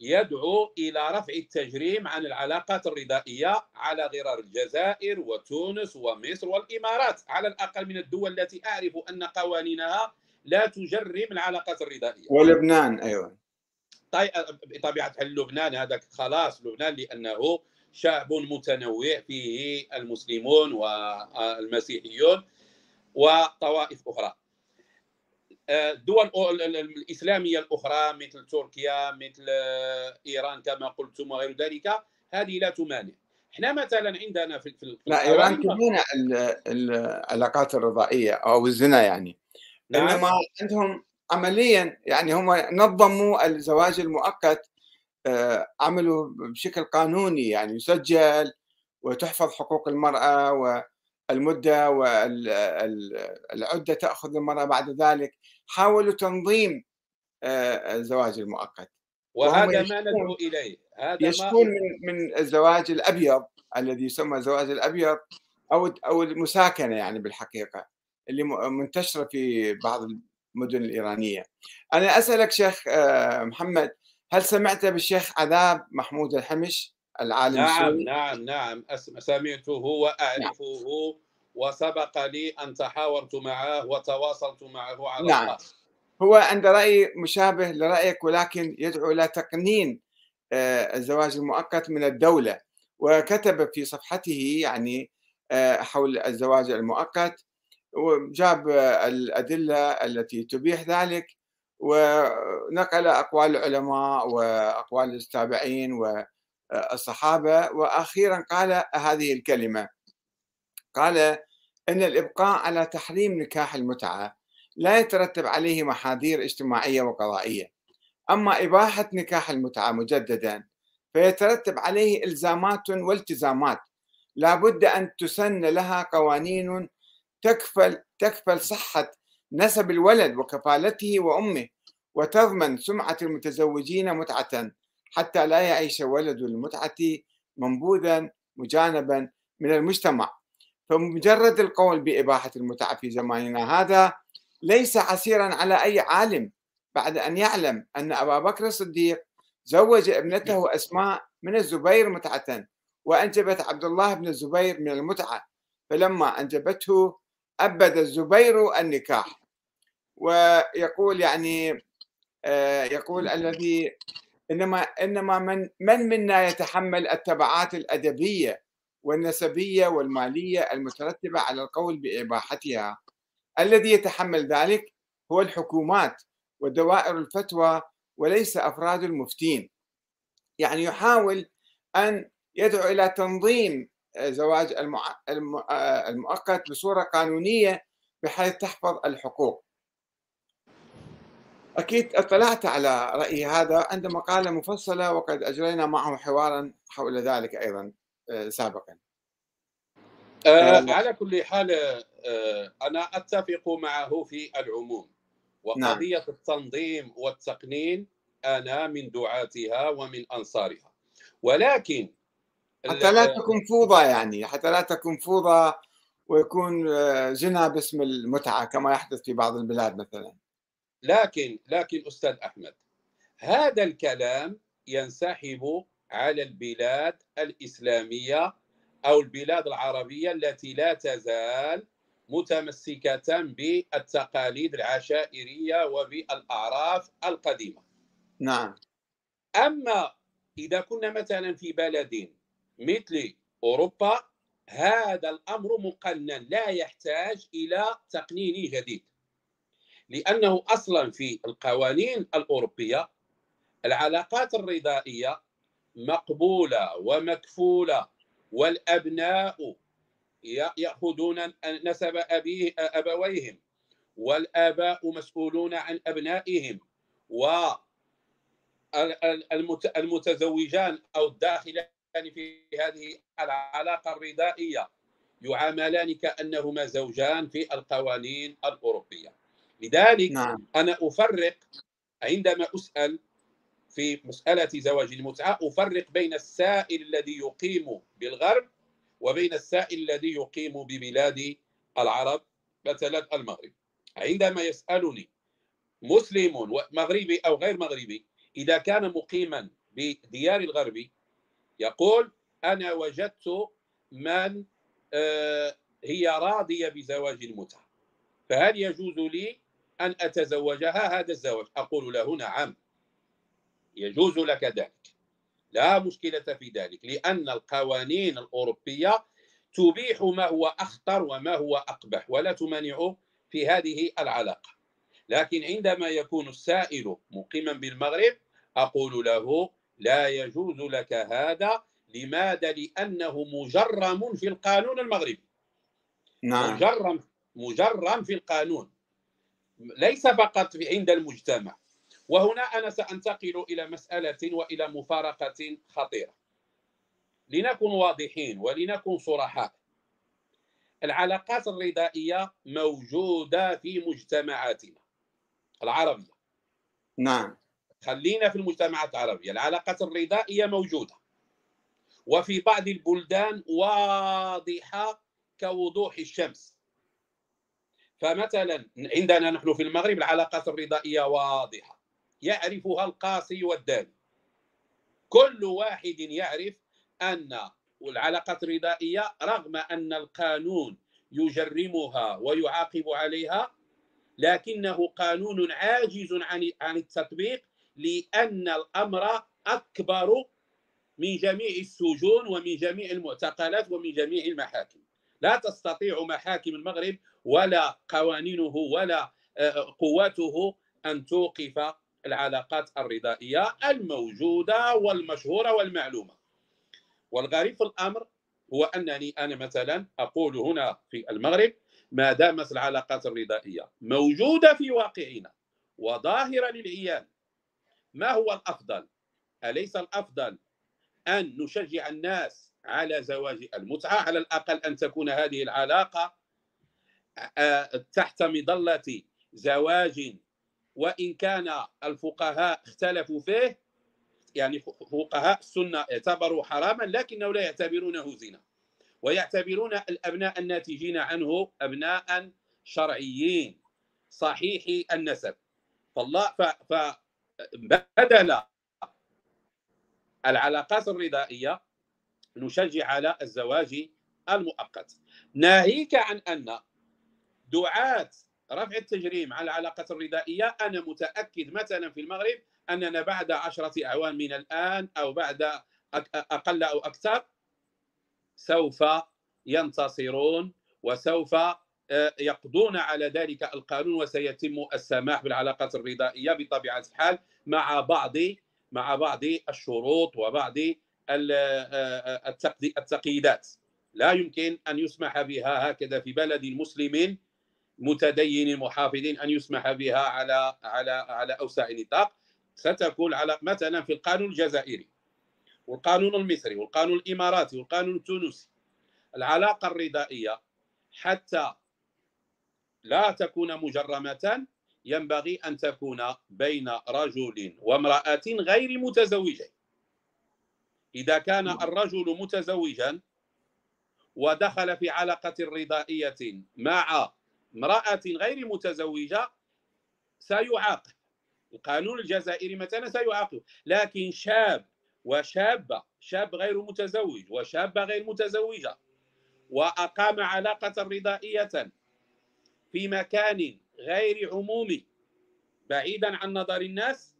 يدعو إلى رفع التجريم عن العلاقات الرضائية على غرار الجزائر وتونس ومصر والإمارات على الأقل من الدول التي أعرف أن قوانينها لا تجرم العلاقات الرضائية. ولبنان أيضا. طيب بطبيعة الحال لبنان هذا خلاص لبنان لأنه شعب متنوع فيه المسلمون والمسيحيون وطوائف أخرى. الدول الإسلامية الأخرى مثل تركيا مثل إيران كما قلتم وغير ذلك هذه لا تمانع. إحنا مثلا عندنا في, في لا إيران تمانع العلاقات الرضائية أو الزنا يعني. نعم. إنما عندهم عمليا يعني هم نظموا الزواج المؤقت آه، عملوا بشكل قانوني يعني يسجل وتحفظ حقوق المرأة والمدة والعده تأخذ المراه بعد ذلك. حاولوا تنظيم آه، الزواج المؤقت وهذا ما ندعو إليه هذا يشكون ما... من من الزواج الأبيض الذي يسمى الزواج الأبيض أو أو المساكنة يعني بالحقيقة اللي منتشرة في بعض المدن الإيرانية. أنا أسألك شيخ آه، محمد هل سمعت بالشيخ عذاب محمود الحمش العالم نعم السوري؟ نعم نعم سمعته وأعرفه نعم. وسبق لي أن تحاورت معه وتواصلت معه على نعم. الخاص. هو عند رأي مشابه لرأيك ولكن يدعو إلى تقنين آه، الزواج المؤقت من الدولة. وكتب في صفحته يعني آه، حول الزواج المؤقت وجاب الأدلة التي تبيح ذلك ونقل أقوال العلماء وأقوال التابعين والصحابة. وأخيرا قال هذه الكلمة قال أن الإبقاء على تحريم نكاح المتعة لا يترتب عليه محاذير اجتماعية وقضائية. أما إباحة نكاح المتعة مجددا فيترتب عليه إلزامات والتزامات. لا بد أن تسن لها قوانين تكفل تكفل صحة نسب الولد وكفالته وأمه وتضمن سمعة المتزوجين متعة حتى لا يعيش ولد المتعة منبوذا مجانبا من المجتمع. فمجرد القول بإباحة المتعة في زماننا هذا ليس عسيرا على أي عالم. بعد أن يعلم أن أبا بكر الصديق زوج ابنته أسماء من الزبير متعة وأنجبت عبد الله بن الزبير من المتعة فلما أنجبته أبد الزبير النكاح. ويقول يعني آه، يقول الذي إنما إنما من من منا يتحمل التبعات الأدبية والنسبية والمالية المترتبة على القول بإباحتها. الذي يتحمل ذلك هو الحكومات ودوائر الفتوى وليس أفراد المفتين. يعني يحاول أن يدعو إلى تنظيم زواج المؤقت بصورة قانونية بحيث تحفظ الحقوق. أكيد اطلعت على رأي هذا عند مقالة مفصلة وقد أجرينا معه حوارا حول ذلك أيضا. آه، سابقا. آه على كل حال آه أنا أتفق معه في العموم. وقضية نعم. التنظيم والتقنين أنا من دعاتها ومن أنصارها. ولكن حتى لا تكون فوضى يعني حتى لا تكون فوضى ويكون آه، زنا باسم المتعة كما يحدث في بعض البلاد مثلا. لكن لكن أستاذ أحمد هذا الكلام ينسحب على البلاد الإسلامية أو البلاد العربية التي لا تزال متمسكة بالتقاليد العشائرية وبالأعراف القديمة. نعم. أما إذا كنا مثلا في بلد مثل أوروبا هذا الأمر مقنن لا يحتاج إلى تقنين جديد لأنه أصلا في القوانين الأوروبية العلاقات الرضائية مقبولة ومكفولة والأبناء يأخذون نسب أبيه أبويهم والآباء مسؤولون عن أبنائهم والمتزوجان أو الداخلان في هذه العلاقة الرضائية يعاملان كأنهما زوجان في القوانين الأوروبية لذلك نعم. أنا أفرق عندما أسأل في مسألة زواج المتعة. أفرق بين السائل الذي يقيم بالغرب وبين السائل الذي يقيم ببلاد العرب مثلا المغرب. عندما يسألني مسلم مغربي أو غير مغربي إذا كان مقيما بديار الغرب يقول أنا وجدت من آه، هي راضية بزواج المتعة. فهل يجوز لي أن أتزوجها؟ هذا الزواج. أقول له نعم. يجوز لك ذلك. لا مشكلة في ذلك لأن القوانين الأوروبية تبيح ما هو أخطر وما هو أقبح ولا تمانع في هذه العلاقة. لكن عندما يكون السائل مقيما بالمغرب أقول له لا يجوز لك هذا لماذا؟ لأنه مجرم في القانون المغربي. نعم. مجرم مجرم في القانون. ليس فقط عند المجتمع. وهنا أنا سأنتقل إلى مسألة وإلى مفارقة خطيرة. لنكن واضحين ولنكن صرحاء العلاقات الرضائية موجودة في مجتمعاتنا. العربية. نعم. خلينا في المجتمعات العربية. العلاقات الرضائية موجودة. وفي بعض البلدان واضحة كوضوح الشمس. فمثلا عندنا نحن في المغرب العلاقات الرضائية واضحة. يعرفها القاصي والداني كل واحد يعرف أن العلاقات الرضائية رغم أن القانون يجرمها ويعاقب عليها لكنه قانون عاجز عن عن التطبيق لأن الأمر أكبر من جميع السجون ومن جميع المعتقلات ومن جميع المحاكم. لا تستطيع محاكم المغرب ولا قوانينه ولا آه، قواته أن توقف العلاقات الرضائية الموجودة والمشهورة والمعلومة والغريب في الأمر هو أنني أنا مثلا أقول هنا في المغرب ما دامت العلاقات الرضائية موجودة في واقعنا وظاهرة للعيان ما هو الأفضل؟ أليس الأفضل أن نشجع الناس على زواج المتعة على الأقل أن تكون هذه العلاقة آه، تحت مظلة زواج وإن كان الفقهاء اختلفوا فيه يعني فقهاء السنة اعتبروا حراما لكنه لا يعتبرونه زنا. ويعتبرون الأبناء الناتجين عنه أبناء شرعيين. صحيحي النسب. فالله فبدل العلاقات الرضائية نشجع على الزواج المؤقت. ناهيك عن أن دعاة رفع التجريم على العلاقات الرضائيه أنا متأكد مثلا في المغرب أننا بعد عشرة أعوام من الآن أو بعد أقل أو أكثر سوف ينتصرون وسوف آه، يقضون على ذلك القانون وسيتم السماح بالعلاقات الرضائيه بطبيعة الحال مع بعض مع بعض الشروط وبعض آه، التقييدات. لا يمكن أن يسمح بها هكذا في بلد مسلم متدين محافظ أن يسمح بها على على على اوسع نطاق ستكون على مثلا في القانون الجزائري والقانون المصري والقانون الإماراتي والقانون التونسي العلاقة الرضائية حتى لا تكون مجرمة ينبغي أن تكون بين رجل وامرأة غير متزوجين إذا كان الرجل متزوجا ودخل في علاقة رضائية مع امرأة غير متزوجة سيعاقب. القانون الجزائري مثلا سيعاقب. لكن شاب وشابة شاب غير متزوج وشابة غير متزوجة وأقام علاقة رضائية في مكان غير عمومي بعيدا عن نظر الناس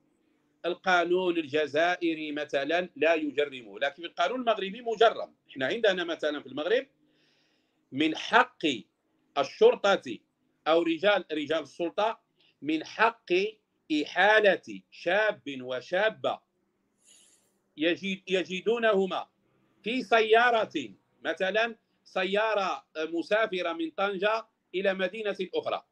القانون الجزائري مثلا لا يجرمه. لكن القانون المغربي مجرم. إحنا عندنا مثلا في المغرب من حق الشرطة أو رجال رجال السلطة من حق إحالة شاب وشابة. يجد يجدونهما في سيارة مثلا سيارة مسافرة من طنجة إلى مدينة أخرى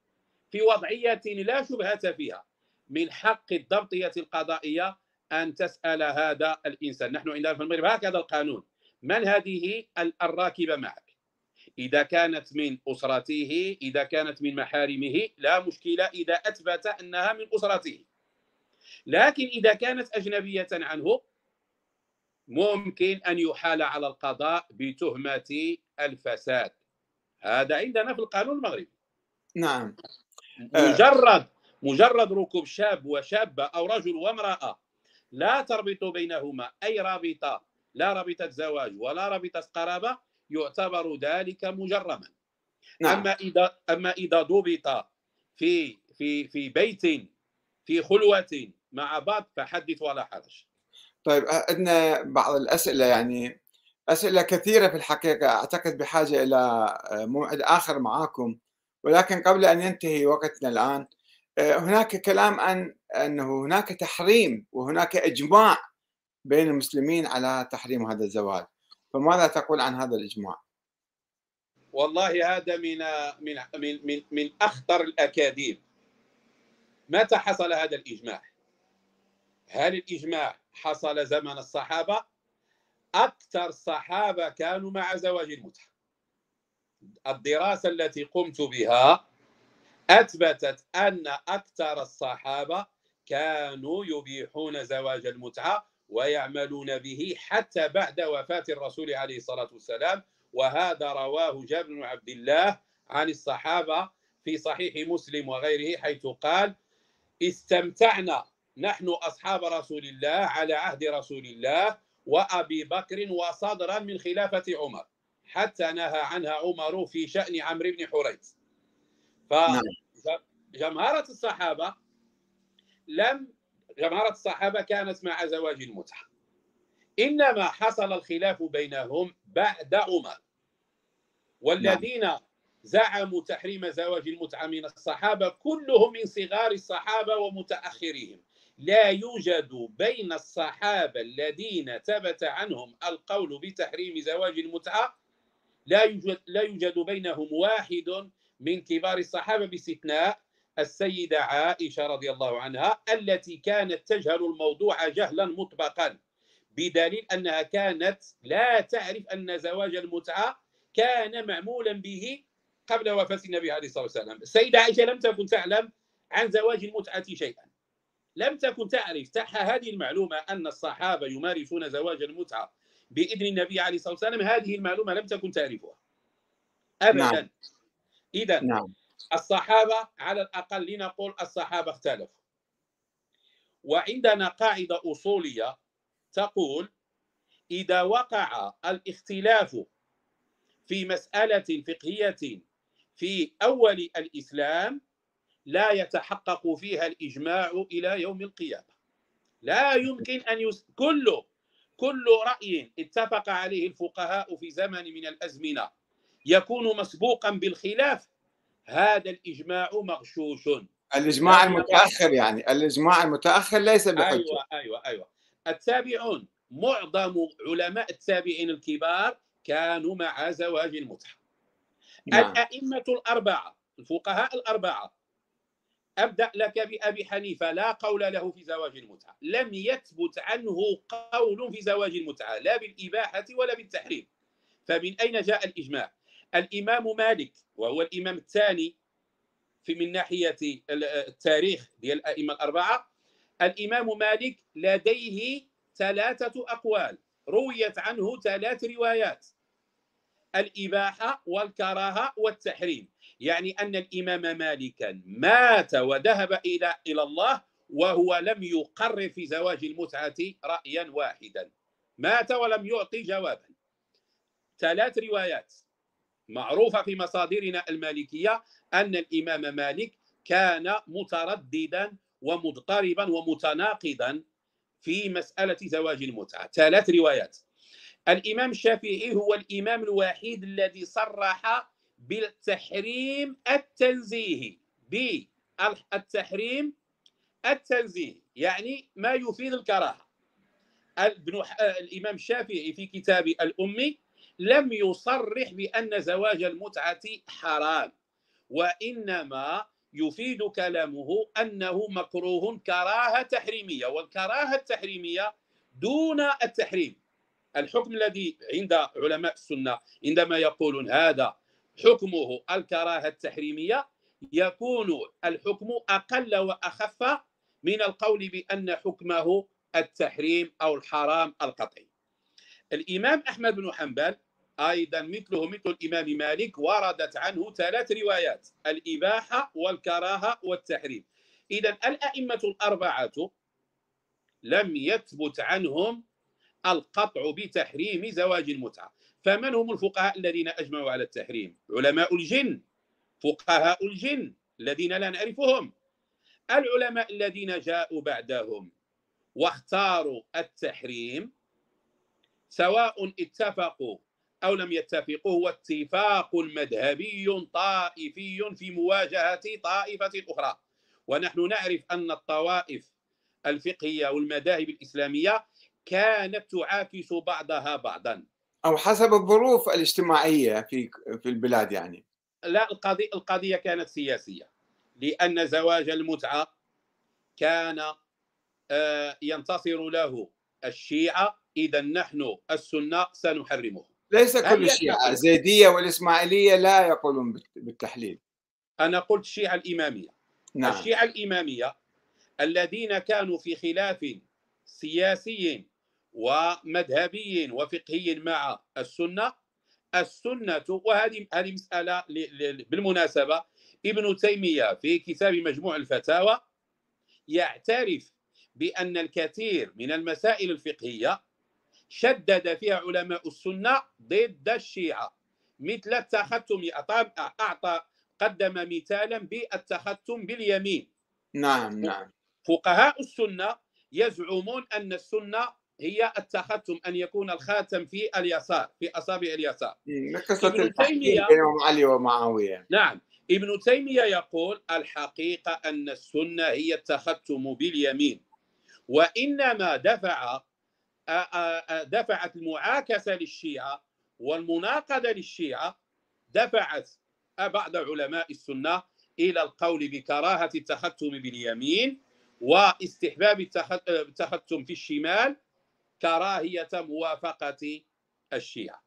في وضعية لا شبهة فيها من حق الضبطية القضائية أن تسأل هذا الإنسان. نحن عندنا في المغرب هكذا القانون. من هذه الراكبة معك؟ إذا كانت من أسرته إذا كانت من محارمه لا مشكلة إذا أثبت أنها من أسرته. لكن إذا كانت أجنبية عنه ممكن أن يحال على القضاء بتهمة الفساد. هذا عندنا في القانون المغربي. نعم. مجرد مجرد ركوب شاب وشابة أو رجل وامرأة لا تربط بينهما أي رابطة لا رابطة زواج ولا رابطة قرابة يعتبر ذلك مجرما. نعم. أما إذا أما إذا ضبط في في في بيت في خلوة مع بعض فحدث ولا حرج. طيب عندنا بعض الأسئلة يعني أسئلة كثيرة في الحقيقة أعتقد بحاجة إلى موعد آخر معاكم. ولكن قبل أن ينتهي وقتنا الآن هناك كلام عن أنه هناك تحريم وهناك إجماع بين المسلمين على تحريم هذا الزواج. فماذا تقول عن هذا الإجماع؟ والله هذا من من من من, من أخطر الأكاذيب متى حصل هذا الإجماع؟ هل الإجماع حصل زمن الصحابة؟ أكثر الصحابة كانوا مع زواج المتعة الدراسة التي قمت بها أثبتت أن أكثر الصحابة كانوا يبيحون زواج المتعة ويعملون به حتى بعد وفاة الرسول عليه الصلاة والسلام. وهذا رواه جابر بن عبد الله عن الصحابة في صحيح مسلم وغيره حيث قال استمتعنا نحن أصحاب رسول الله على عهد رسول الله وأبي بكر وصدرا من خلافة عمر حتى نهى عنها عمر في شأن عمرو بن حريث. فجمهرة الصحابة لم جمهرة الصحابة كانت مع زواج المتعة. إنما حصل الخلاف بينهم بعد عمر. والذين نعم. زعموا تحريم زواج المتعة من الصحابة كلهم من صغار الصحابة ومتأخرهم لا يوجد بين الصحابة الذين ثبت عنهم القول بتحريم زواج المتعة لا يوجد لا يوجد بينهم واحد من كبار الصحابة باستثناء السيدة عائشة رضي الله عنها التي كانت تجهل الموضوع جهلا مطبقا بدليل أنها كانت لا تعرف أن زواج المتعة كان معمولا به قبل وفاة النبي عليه الصلاة والسلام. السيدة عائشة لم تكن تعلم عن زواج المتعة شيئا. لم تكن تعرف تحت هذه المعلومة أن الصحابة يمارسون زواج المتعة بإذن النبي عليه الصلاة والسلام؟ هذه المعلومة لم تكن تعرفها. أبدا. نعم. إذا نعم. الصحابة على الأقل لنقول الصحابة اختلفوا. وعندنا قاعدة أصولية تقول إذا وقع الاختلاف في مسألة فقهية في أول الإسلام لا يتحقق فيها الإجماع إلى يوم القيامة. لا يمكن أن يس... كل كل رأي اتفق عليه الفقهاء في زمن من الأزمنة يكون مسبوقا بالخلاف هذا الإجماع مغشوش. الإجماع المتأخر يعني الإجماع المتأخر ليس بحجة. أيوة أيوة. أيوة التابعون معظم علماء التابعين الكبار كانوا مع زواج المتعة نعم. الأئمة الأربعة الفقهاء الأربعة أبدأ لك بأبي حنيفة لا قول له في زواج المتعة لم يثبت عنه قول في زواج المتعة لا بالإباحة ولا بالتحريم. فمن أين جاء الإجماع؟ الإمام مالك وهو الإمام الثاني في من ناحية التاريخ ديال الأئمة الأربعة الإمام مالك لديه ثلاثة أقوال رويت عنه ثلاث روايات الإباحة والكراهة والتحريم. يعني أن الإمام مالكا مات وذهب إلى إلى الله وهو لم يقرر في زواج المتعة رأيا واحدا. مات ولم يعطي جوابا. ثلاث روايات. معروفة في مصادرنا المالكية أن الإمام مالك كان مترددا ومضطربا ومتناقضا في مسألة زواج المتعة. ثلاث روايات. الإمام الشافعي هو الإمام الوحيد الذي صرح بالتحريم التنزيهي بالتحريم التنزيهي يعني ما يفيد الكراهة. الإمام الشافعي في كتاب الأمي لم يصرح بأن زواج المتعة حرام وإنما يفيد كلامه أنه مكروه كراهة تحريمية والكراهة التحريمية دون التحريم. الحكم الذي عند علماء السنة عندما يقولون هذا حكمه الكراهة التحريمية يكون الحكم أقل وأخف من القول بأن حكمه التحريم أو الحرام القطعي. الإمام أحمد بن حنبل أيضا مثله مثل الإمام مالك وردت عنه ثلاث روايات الإباحة والكراهة والتحريم. إذا الأئمة الأربعة لم يثبت عنهم القطع بتحريم زواج المتعة. فمن هم الفقهاء الذين أجمعوا على التحريم؟ علماء الجن فقهاء الجن الذين لا نعرفهم. العلماء الذين جاءوا بعدهم واختاروا التحريم سواء اتفقوا أو لم يتفقوا هو اتفاق مذهبي طائفي في مواجهة طائفة أخرى. ونحن نعرف أن الطوائف الفقهية والمذاهب الإسلامية كانت تعاكس بعضها بعضا. أو حسب الظروف الاجتماعية في في البلاد يعني. لا القضية القضية كانت سياسية لأن زواج المتعة كان آه، ينتصر له الشيعة إذا نحن السنة سنحرمه. ليس كل الشيعة الزيدية والإسماعيلية لا يقولون بالتحليل. أنا قلت الشيعة الإمامية. نعم. الشيعة الإمامية الذين كانوا في خلاف سياسي ومذهبي وفقهي مع السنة السنة وهذه هذه مسألة بالمناسبة ابن تيمية في كتاب مجموع الفتاوى يعترف بأن الكثير من المسائل الفقهية شدد فيها علماء السنة ضد الشيعة. مثل التختم أعطى قدم مثالا بالتختم باليمين. نعم نعم. فقهاء السنة يزعمون أن السنة هي التختم أن يكون الخاتم في اليسار في أصابع اليسار. قصة تيمية بين علي ومعاوية. نعم. ابن تيمية يقول الحقيقة أن السنة هي التختم باليمين وإنما دفع دفعت المعاكسة للشيعة والمناقضة للشيعة دفعت بعض علماء السنة إلى القول بكراهة التختم باليمين واستحباب التختم في الشمال كراهية موافقة الشيعة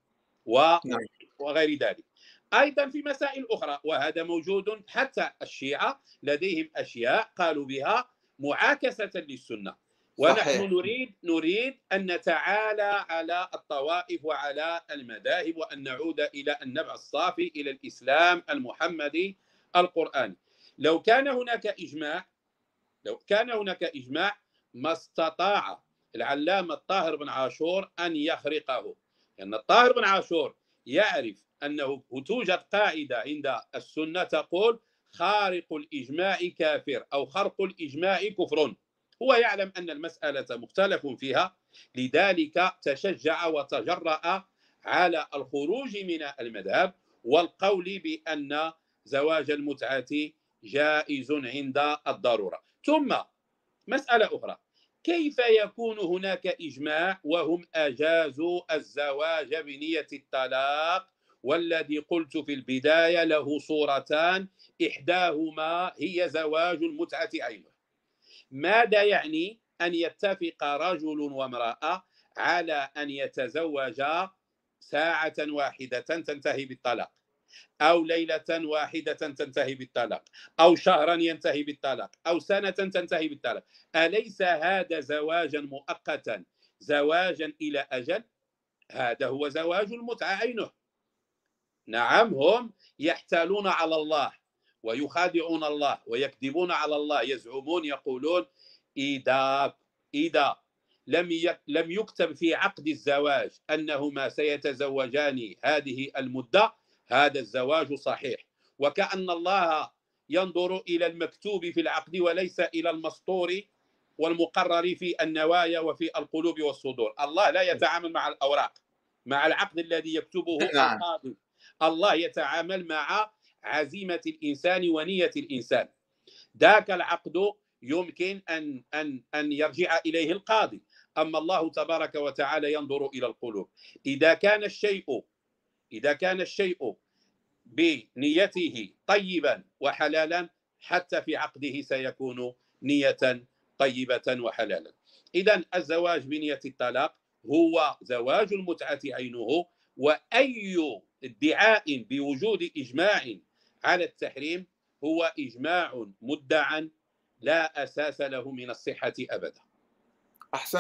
نعم. وغير ذلك أيضا في مسائل أخرى وهذا موجود حتى الشيعة لديهم أشياء قالوا بها معاكسة للسنة ونحن صحيح. نريد نريد أن نتعالى على الطوائف وعلى المذاهب وأن نعود إلى النبع الصافي إلى الإسلام المحمدي القرآني. لو كان هناك إجماع لو كان هناك إجماع ما استطاع العلامة الطاهر بن عاشور أن يخرقه. لأن الطاهر بن عاشور يعرف أنه توجد قاعدة عند السنة تقول خارق الإجماع كافر أو خرق الإجماع كفر. هو يعلم أن المسألة مختلف فيها لذلك تشجع وتجرأ على الخروج من المذهب والقول بأن زواج المتعة جائز عند الضرورة. ثم مسألة أخرى كيف يكون هناك إجماع وهم أجازوا الزواج بنية الطلاق؟ والذي قلت في البداية له صورتان إحداهما هي زواج المتعة عينه ماذا يعني أن يتفق رجل وامرأة على أن يتزوجا ساعة واحدة تنتهي بالطلاق أو ليلة واحدة تنتهي بالطلاق أو شهرا ينتهي بالطلاق أو سنة تنتهي بالطلاق؟ أليس هذا زواجا مؤقتا؟ زواجا إلى أجل؟ هذا هو زواج المتعة عينه. نعم هم يحتالون على الله. ويخادعون الله ويكذبون على الله يزعمون يقولون إذا إذا لم لم يكتب في عقد الزواج أنهما سيتزوجان هذه المدة هذا الزواج صحيح. وكأن الله ينظر إلى المكتوب في العقد وليس إلى المسطور والمقرر في النوايا وفي القلوب والصدور. الله لا يتعامل مع الأوراق مع العقد الذي يكتبه نعم. القاضي. الله يتعامل مع عزيمة الإنسان ونية الإنسان. ذاك العقد يمكن أن أن أن يرجع إليه القاضي. أما الله تبارك وتعالى ينظر إلى القلوب. إذا كان الشيء إذا كان الشيء بنيته طيبا وحلالا حتى في عقده سيكون نية طيبة وحلالا. إذا الزواج بنية الطلاق هو زواج المتعة عينه وأي ادعاء بوجود إجماع على التحريم هو إجماع مدعى لا أساس له من الصحة أبدا. أحسن.